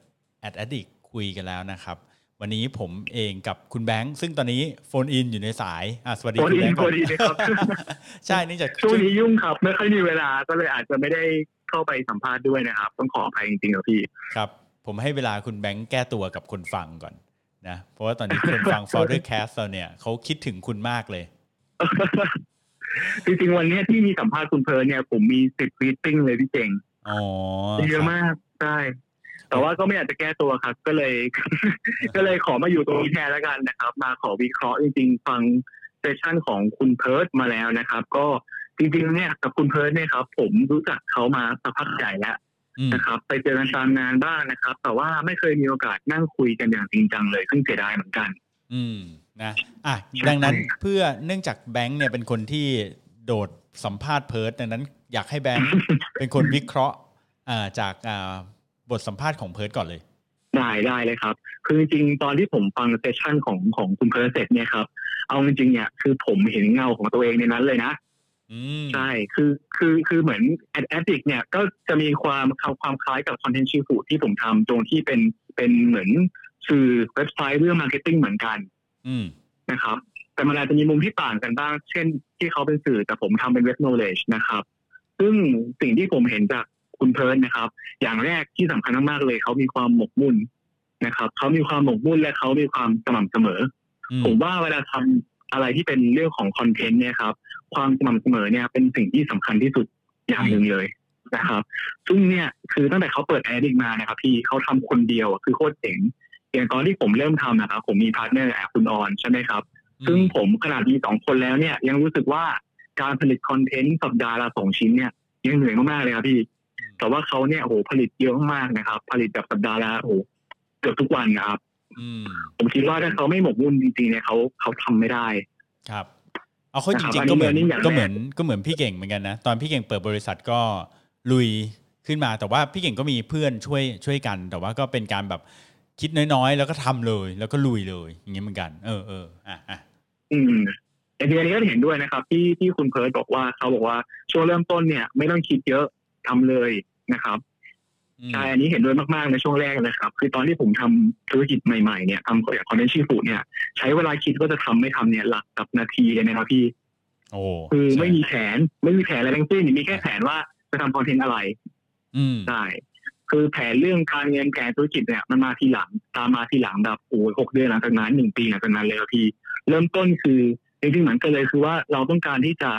AdAddict คุยกันแล้วนะครับ วันนี้ผมเองกับคุณแบงค์ซึ่งตอนนี้ phone in อยู่ในสายอะสวัสดีโฟนคุณแบงค์ก่อน phone in นะครับใช่เนื่องจากช่วงนี้ยุ่งครับ ไม่ค่อยมีเวลาก็เลยอาจจะไม่ได้เข้าไปสัมภาษณ์ด้วยนะครับ ต้องขออภัยจริงๆครับพี่ครับ ผมให้เวลาคุณแบงค์แก้ตัวกับคนฟังก่อนนะ เพราะว่าตอนนี้คนฟัง Founder Cast เราเนี่ยเขาคิดถึงคุณมากเลยจริงๆวันเนี้ยที่มีสัมภาษณ์คุณเพิร์ดเนี่ย ผมมีสิบ meeting เลยพี่เก่งอ๋อเยอะมากใช่ แต่ว่าก็ไม่อยากจะแก้ตัวครับ ก็เลย ก็เลยขอมาอยู่ตรงนี้แทนแล้วกันนะครับ มาขอวิเคราะห์จริงๆ ฟังsession ของคุณเพิร์ดมาแล้วนะครับ ก็จริงๆ เนี่ยกับคุณเพิร์ดเนี่ยครับ ผมรู้จักเขามาสักพักใหญ่แล้วอืมนะครับ ไปเจอกันตามงานบ้างนะครับ แต่ว่าไม่เคยมีโอกาสนั่งคุยกันอย่างจริงจังเลยซึ่งเสียดายเหมือนกัน อืมนะอะดังนั้นเพื่อเนื่องจากแบงค์เนี่ยเป็นคนที่โดดสัมภาษณ์เพิร์ดดังนั้น อยากให้แบงค์เป็นคนวิเคราะห์อ่าจากอ่า บทสัมภาษณ์ของเพิร์ดก่อนเลย ได้ได้เลยครับ คือจริงๆตอนที่ผมฟัง session ของของคุณเพิร์ดเสร็จเนี่ยครับ เอาจริงๆเนี่ยคือผมเห็นเงาของตัวเองในนั้นเลยนะอืมใช่ คือ คือ คือ เหมือน AdAddict เนี่ย ก็จะมีความความความคล้ายกับ Content Shifu ที่ผมทำตรงที่เป็น เป็นเหมือนสื่อเว็บไซต์เรื่อง marketing เหมือนกันอืมนะครับ แต่มันอาจจะมีมุมที่ต่างกันบ้าง เช่น ที่เขาเป็นสื่อแต่ผมทำเป็นเว็บ knowledge นะครับ ซึ่งสิ่งที่ผมเห็นจาก คุณเพิร์ดนะครับ อย่างแรกที่สำคัญมากๆเลยเขามีความหมกมุ่นนะครับเขามีความหมกมุ่นและเขามีความสม่ำเสมออืมผมว่าเวลาทำอะไรที่เป็นเรื่องของ content เนี่ยครับ ความสม่ำเสมอเนี่ยเป็นสิ่งที่สำคัญที่สุดอย่างหนึ่งเลยนะครับ ซึ่งเนี่ยคือตั้งแต่เขาเปิด AdAddict มานะครับพี่เขาทำคนเดียวอะคือโคตรเจ๋งอย่างตอนที่ผมเริ่มทำนะครับผมมี partner แอบคุณออนใช่ไหมครับ ซึ่งผมขนาดมีสองคนแล้วเนี่ยยังรู้สึกว่าการผลิตคอนเทนต์สัปดาห์ละสองชิ้นเนี่ยยังเหนื่อยมากๆเลยครับพี่ แต่ว่าเขาเนี่ยโอ้โหผลิตเยอะมากนะครับ ผลิตแบบสัปดาห์ละโอ้โหเกือบทุกวันนะครับอืมผมคิดว่าถ้าเขาไม่หมกมุ่นจริงๆเนี่ยเขาเขาทำไม่ได้ ครับ เอาเข้าจนะครับริงๆก็เหมือนอันนี้อย่างแรกก็เหมือนก็เหมือนพี่เก่งเหมือนกันนะตอนพี่เก่งเปิดบริษัทก็ลุยขึ้นมา แต่ว่าพี่เก่งก็มีเพื่อนช่วยช่วยกัน แต่ว่าก็เป็นการแบบคิดน้อยๆ แล้วก็ทำเลย แล้วก็ลุยเลย อย่างเงี้ยเหมือนกัน เออเอออะอะอืมแต่ทีนี้ก็เห็นด้วยนะครับ ที่ที่คุณเพิร์ดบอกว่าเขาบอกว่าช่วงเริ่มต้นเนี่ย ไม่ต้องคิดเยอะ ทำเลยนะครับอืมใช่อันนี้เห็นด้วยมากๆในช่วงแรกนะครับ คือตอนที่ผมทำธุรกิจใหม่ๆเนี่ยทำอย่าง Content Shifu เนี่ยใช้เวลาคิดว่าจะทำไม่ทำเนี่ยหลักกับนาทีเลยนะครับพี่โอ้คือใช่ไม่มีแผนไม่มีแผนอะไรทั้งสิ้นมีแค่แผนว่าจะทำ content อะไร อืมใช่คือแผนเรื่องการเงินแผนธุรกิจเนี่ยมันมาทีหลัง ตามมาทีหลังแบบโอ้ยหกเดือนหลังจากนั้นหนึ่งปีหลังจากนั้นเลยครับพี่ เริ่มต้นคือจริงๆเหมือนกันเลยคือว่าเราต้องการที่จะ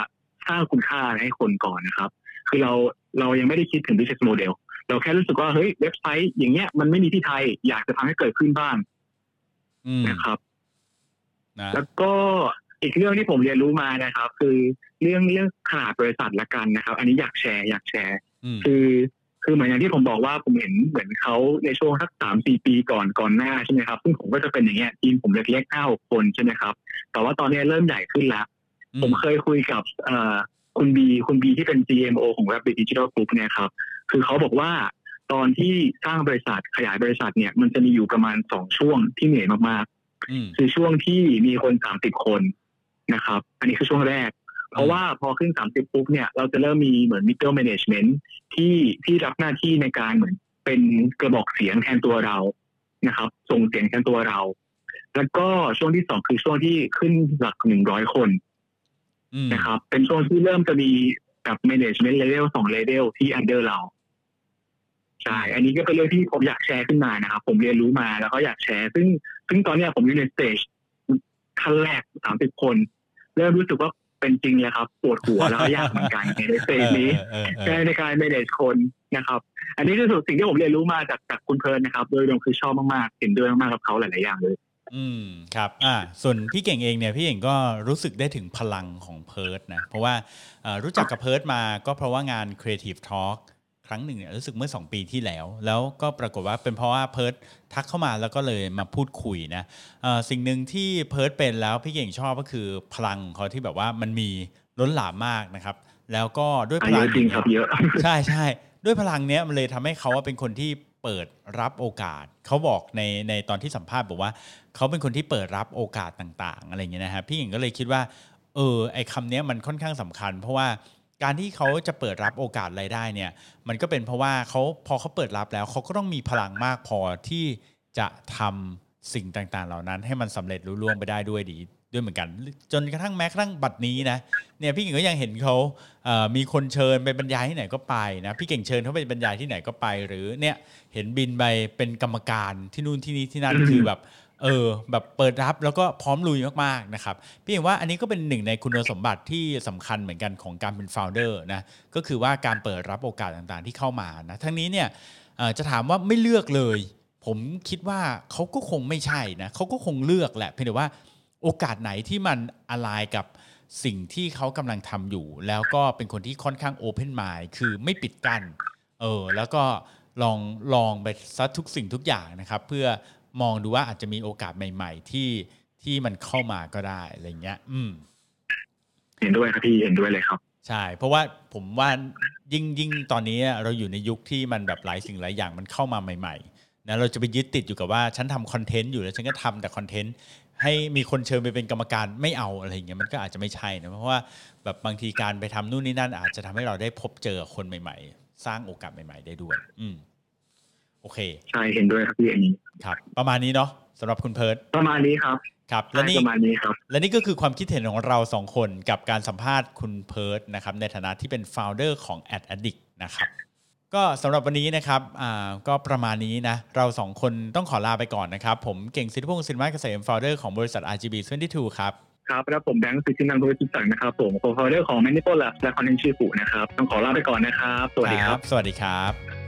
สร้างคุณค่าให้คนก่อนนะครับ คือเราเรายังไม่ได้คิดถึง business model เราแค่รู้สึกว่าเฮ้ยเว็บไซต์อย่างเงี้ยมันไม่มีที่ไทย อยากจะทำให้เกิดขึ้นบ้างอืมนะครับนะแล้วก็อีกเรื่องที่ผมเรียนรู้มานะครับ คือเรื่องเรื่องขนาดบริษัทละกันนะครับ อันนี้อยากแชร์อยากแชร์อืมคือคือเหมือนอย่างที่ผมบอกว่าผมเห็นเหมือนเขาในช่วงสักสามสี่ปีก่อนก่อนหน้าใช่ไหมครับซึ่งผมก็จะเป็นอย่างเงี้ยทีมผมเล็กๆห้าหกคนใช่ไหมครับ แต่ว่าตอนนี้เริ่มใหญ่ขึ้นแล้ว ผมเคยคุยกับเอ่อ คุณบีคุณบีที่เป็น GMO ของ Rapid Digital Group เนี่ยครับ คือเขาบอกว่าตอนที่สร้างบริษัทขยายบริษัทเนี่ย มันจะมีอยู่ประมาณสองช่วงที่เหนื่อยมากอืมๆคือช่วงที่มีคนสามสิบคนนะครับ อันนี้คือช่วงแรก เพราะว่าพอขึ้นสามสิบปุ๊บเนี่ย เราจะเริ่มมีเหมือน middle management ที่ที่รับหน้าที่ในการเหมือนเป็นกระบอกเสียงแทนตัวเรานะครับ ส่งเสียงแทนตัวเรา แล้วก็ช่วงที่สองคือช่วงที่ขึ้นหลักหนึ่งร้อยคนอืม นะครับ เป็นช่วงที่เริ่มจะมีกับ management level สอง level ที่ under เราใช่อันนี้ก็เป็นเรื่องที่ผมอยากแชร์ขึ้นมานะครับ ผมเรียนรู้มาแล้วก็อยากแชร์ ซึ่งซึ่งตอนเนี้ยผมอยู่ในสเตจขั้นแรกสามสิบคน เริ่มรู้สึกว่าเป็นจริงเลยครับ ปวดหัวแล้วก็ยากเหมือนกันใน stage นี้เออเออเอใช่อในการ manage คนนะครับ อันนี้คือสิ่งที่ผมเรียนรู้มาจากจากคุณเพิร์ดนะครับ โดยรวมคือชอบมากๆเห็นด้วยมากๆกับเขาหลาย ๆ อย่างเลย อืมครับอ่าส่วนพี่เก่งเองเนี่ยพี่เก่งก็รู้สึกได้ถึงพลังของเพิร์ดนะเพราะว่าเอ่อรู้จักกับเพิร์ดมาก็เพราะว่างาน Creative Talk ครั้งหนึ่งเนี่ยรู้สึกเมื่อ 2 ปีที่แล้ว แล้วก็ปรากฏว่าเป็นเพราะว่าเพิร์ดทักเข้ามาแล้วก็เลยมาพูดคุยนะเอ่อสิ่งหนึ่งที่เพิร์ดเป็นแล้วพี่เก่งชอบก็คือพลังของเขาที่แบบว่ามันมีล้นหลามมากนะครับ แล้วก็ด้วยพอะลัเยงอะจริงครับเยอะใช่ใช่ด้วยพลังเนี้ยมันเลยทำให้เขาว่าเป็นคนที่ เปิดรับโอกาส เขาบอกในในตอนที่สัมภาษณ์บอกว่า เขาเป็นคนที่เปิดรับโอกาสต่างๆ อะไรเงี้ยนะฮะพี่หญิงก็เลยคิดว่า เออไอคำเนี้ยมันค่อนข้างสำคัญ เพราะว่าการที่เขาจะเปิดรับโอกาสอะไรได้เนี่ย มันก็เป็นเพราะว่าเขาพอเขาเปิดรับแล้วเขาก็ต้องมีพลังมากพอที่จะทำสิ่งต่างๆ เหล่านั้นให้มันสำเร็จรุ่ล่วงไปได้ด้วยดี ด้วยเหมือนกัน จนกระทั่งแม้กระทั่งบัดนี้นะเนี่ยพี่หญิงก็ยังเห็นเขาเอ่อมีคนเชิญไปบรรยายที่ไหนก็ไปนะพี่เก่งเชิญเขาไปบรรยายที่ไหนก็ไป หรือเนี่ยเห็นบินไปเป็นกรรมการที่นู่นที่นี่ที่นั่นอืมคือแบบเออแบบเปิดรับแล้วก็พร้อมลุยมากๆนะครับพี่เห็นว่าอันนี้ก็เป็นหนึ่งในคุณสมบัติที่สำคัญเหมือนกันของการเป็น founder นะก็คือว่าการเปิดรับโอกาสต่างๆที่เข้ามานะทั้งนี้เนี่ยเอ่อจะถามว่าไม่เลือกเลย ผมคิดว่าเขาก็คงไม่ใช่นะเขาก็คงเลือกแหละเพียงแต่ว่า โอกาสไหนที่มันอะไรกับสิ่งที่เขากำลังทำอยู่ แล้วก็เป็นคนที่ค่อนข้าง open mind คือไม่ปิดกั้นเออแล้วก็ลองลองไปซัดทุกสิ่งทุกอย่างนะครับ เพื่อมองดูว่าอาจจะมีโอกาสใหม่ ๆ ที่ที่มันเข้ามาก็ได้อะไรเงี้ย อืม เห็นด้วยครับพี่เห็นด้วยเลยครับ ใช่ เพราะว่าผมว่ายิ่งยิ่งตอนนี้เราอยู่ในยุคที่มันแบบหลายสิ่งหลายอย่างมันเข้ามาใหม่ ๆนะเราจะไปยึดติดอยู่กับว่าฉันทำคอนเทนต์อยู่แล้วฉันก็ทำแต่คอนเทนต์ ให้มีคนเชิญไปเป็นกรรมการไม่เอาอะไรอย่างเงี้ยมันก็อาจจะไม่ใช่นะเพราะว่าแบบบางทีการไปทำนู่นนี่นั่น อาจจะทำให้เราได้พบเจอคนใหม่ ๆ สร้างโอกาสใหม่ ๆ ได้ด้วย อืมโอเค ใช่เห็นด้วยครับพี่อันนี้ครับ ประมาณนี้เนาะสำหรับคุณเพิร์ดประมาณนี้ครับครับใช่และนี่ประมาณนี้ครับและนี่ก็คือความคิดเห็นของเราสองคนกับการสัมภาษณ์คุณเพิร์ดนะครับ ในฐานะที่เป็น founder ของ Ad Addict นะครับ ก็สำหรับวันนี้นะครับอ่าก็ประมาณนี้นะ เราสองคนต้องขอลาไปก่อนนะครับ ผมเก่งสิทธิพงศ์สินมาเกษม founder ของบริษัท RGB 22ครับครับแล้วผมแบงค์สุจินันท์ภูริจิตสังนะครับผมโคฟาวเดอร์ของ Maniple Labs และคอนเทนต์ชื่อปู่นะครับ ต้องขอลาไปก่อนนะครับ สวัสดีครับ สวัสดีครับ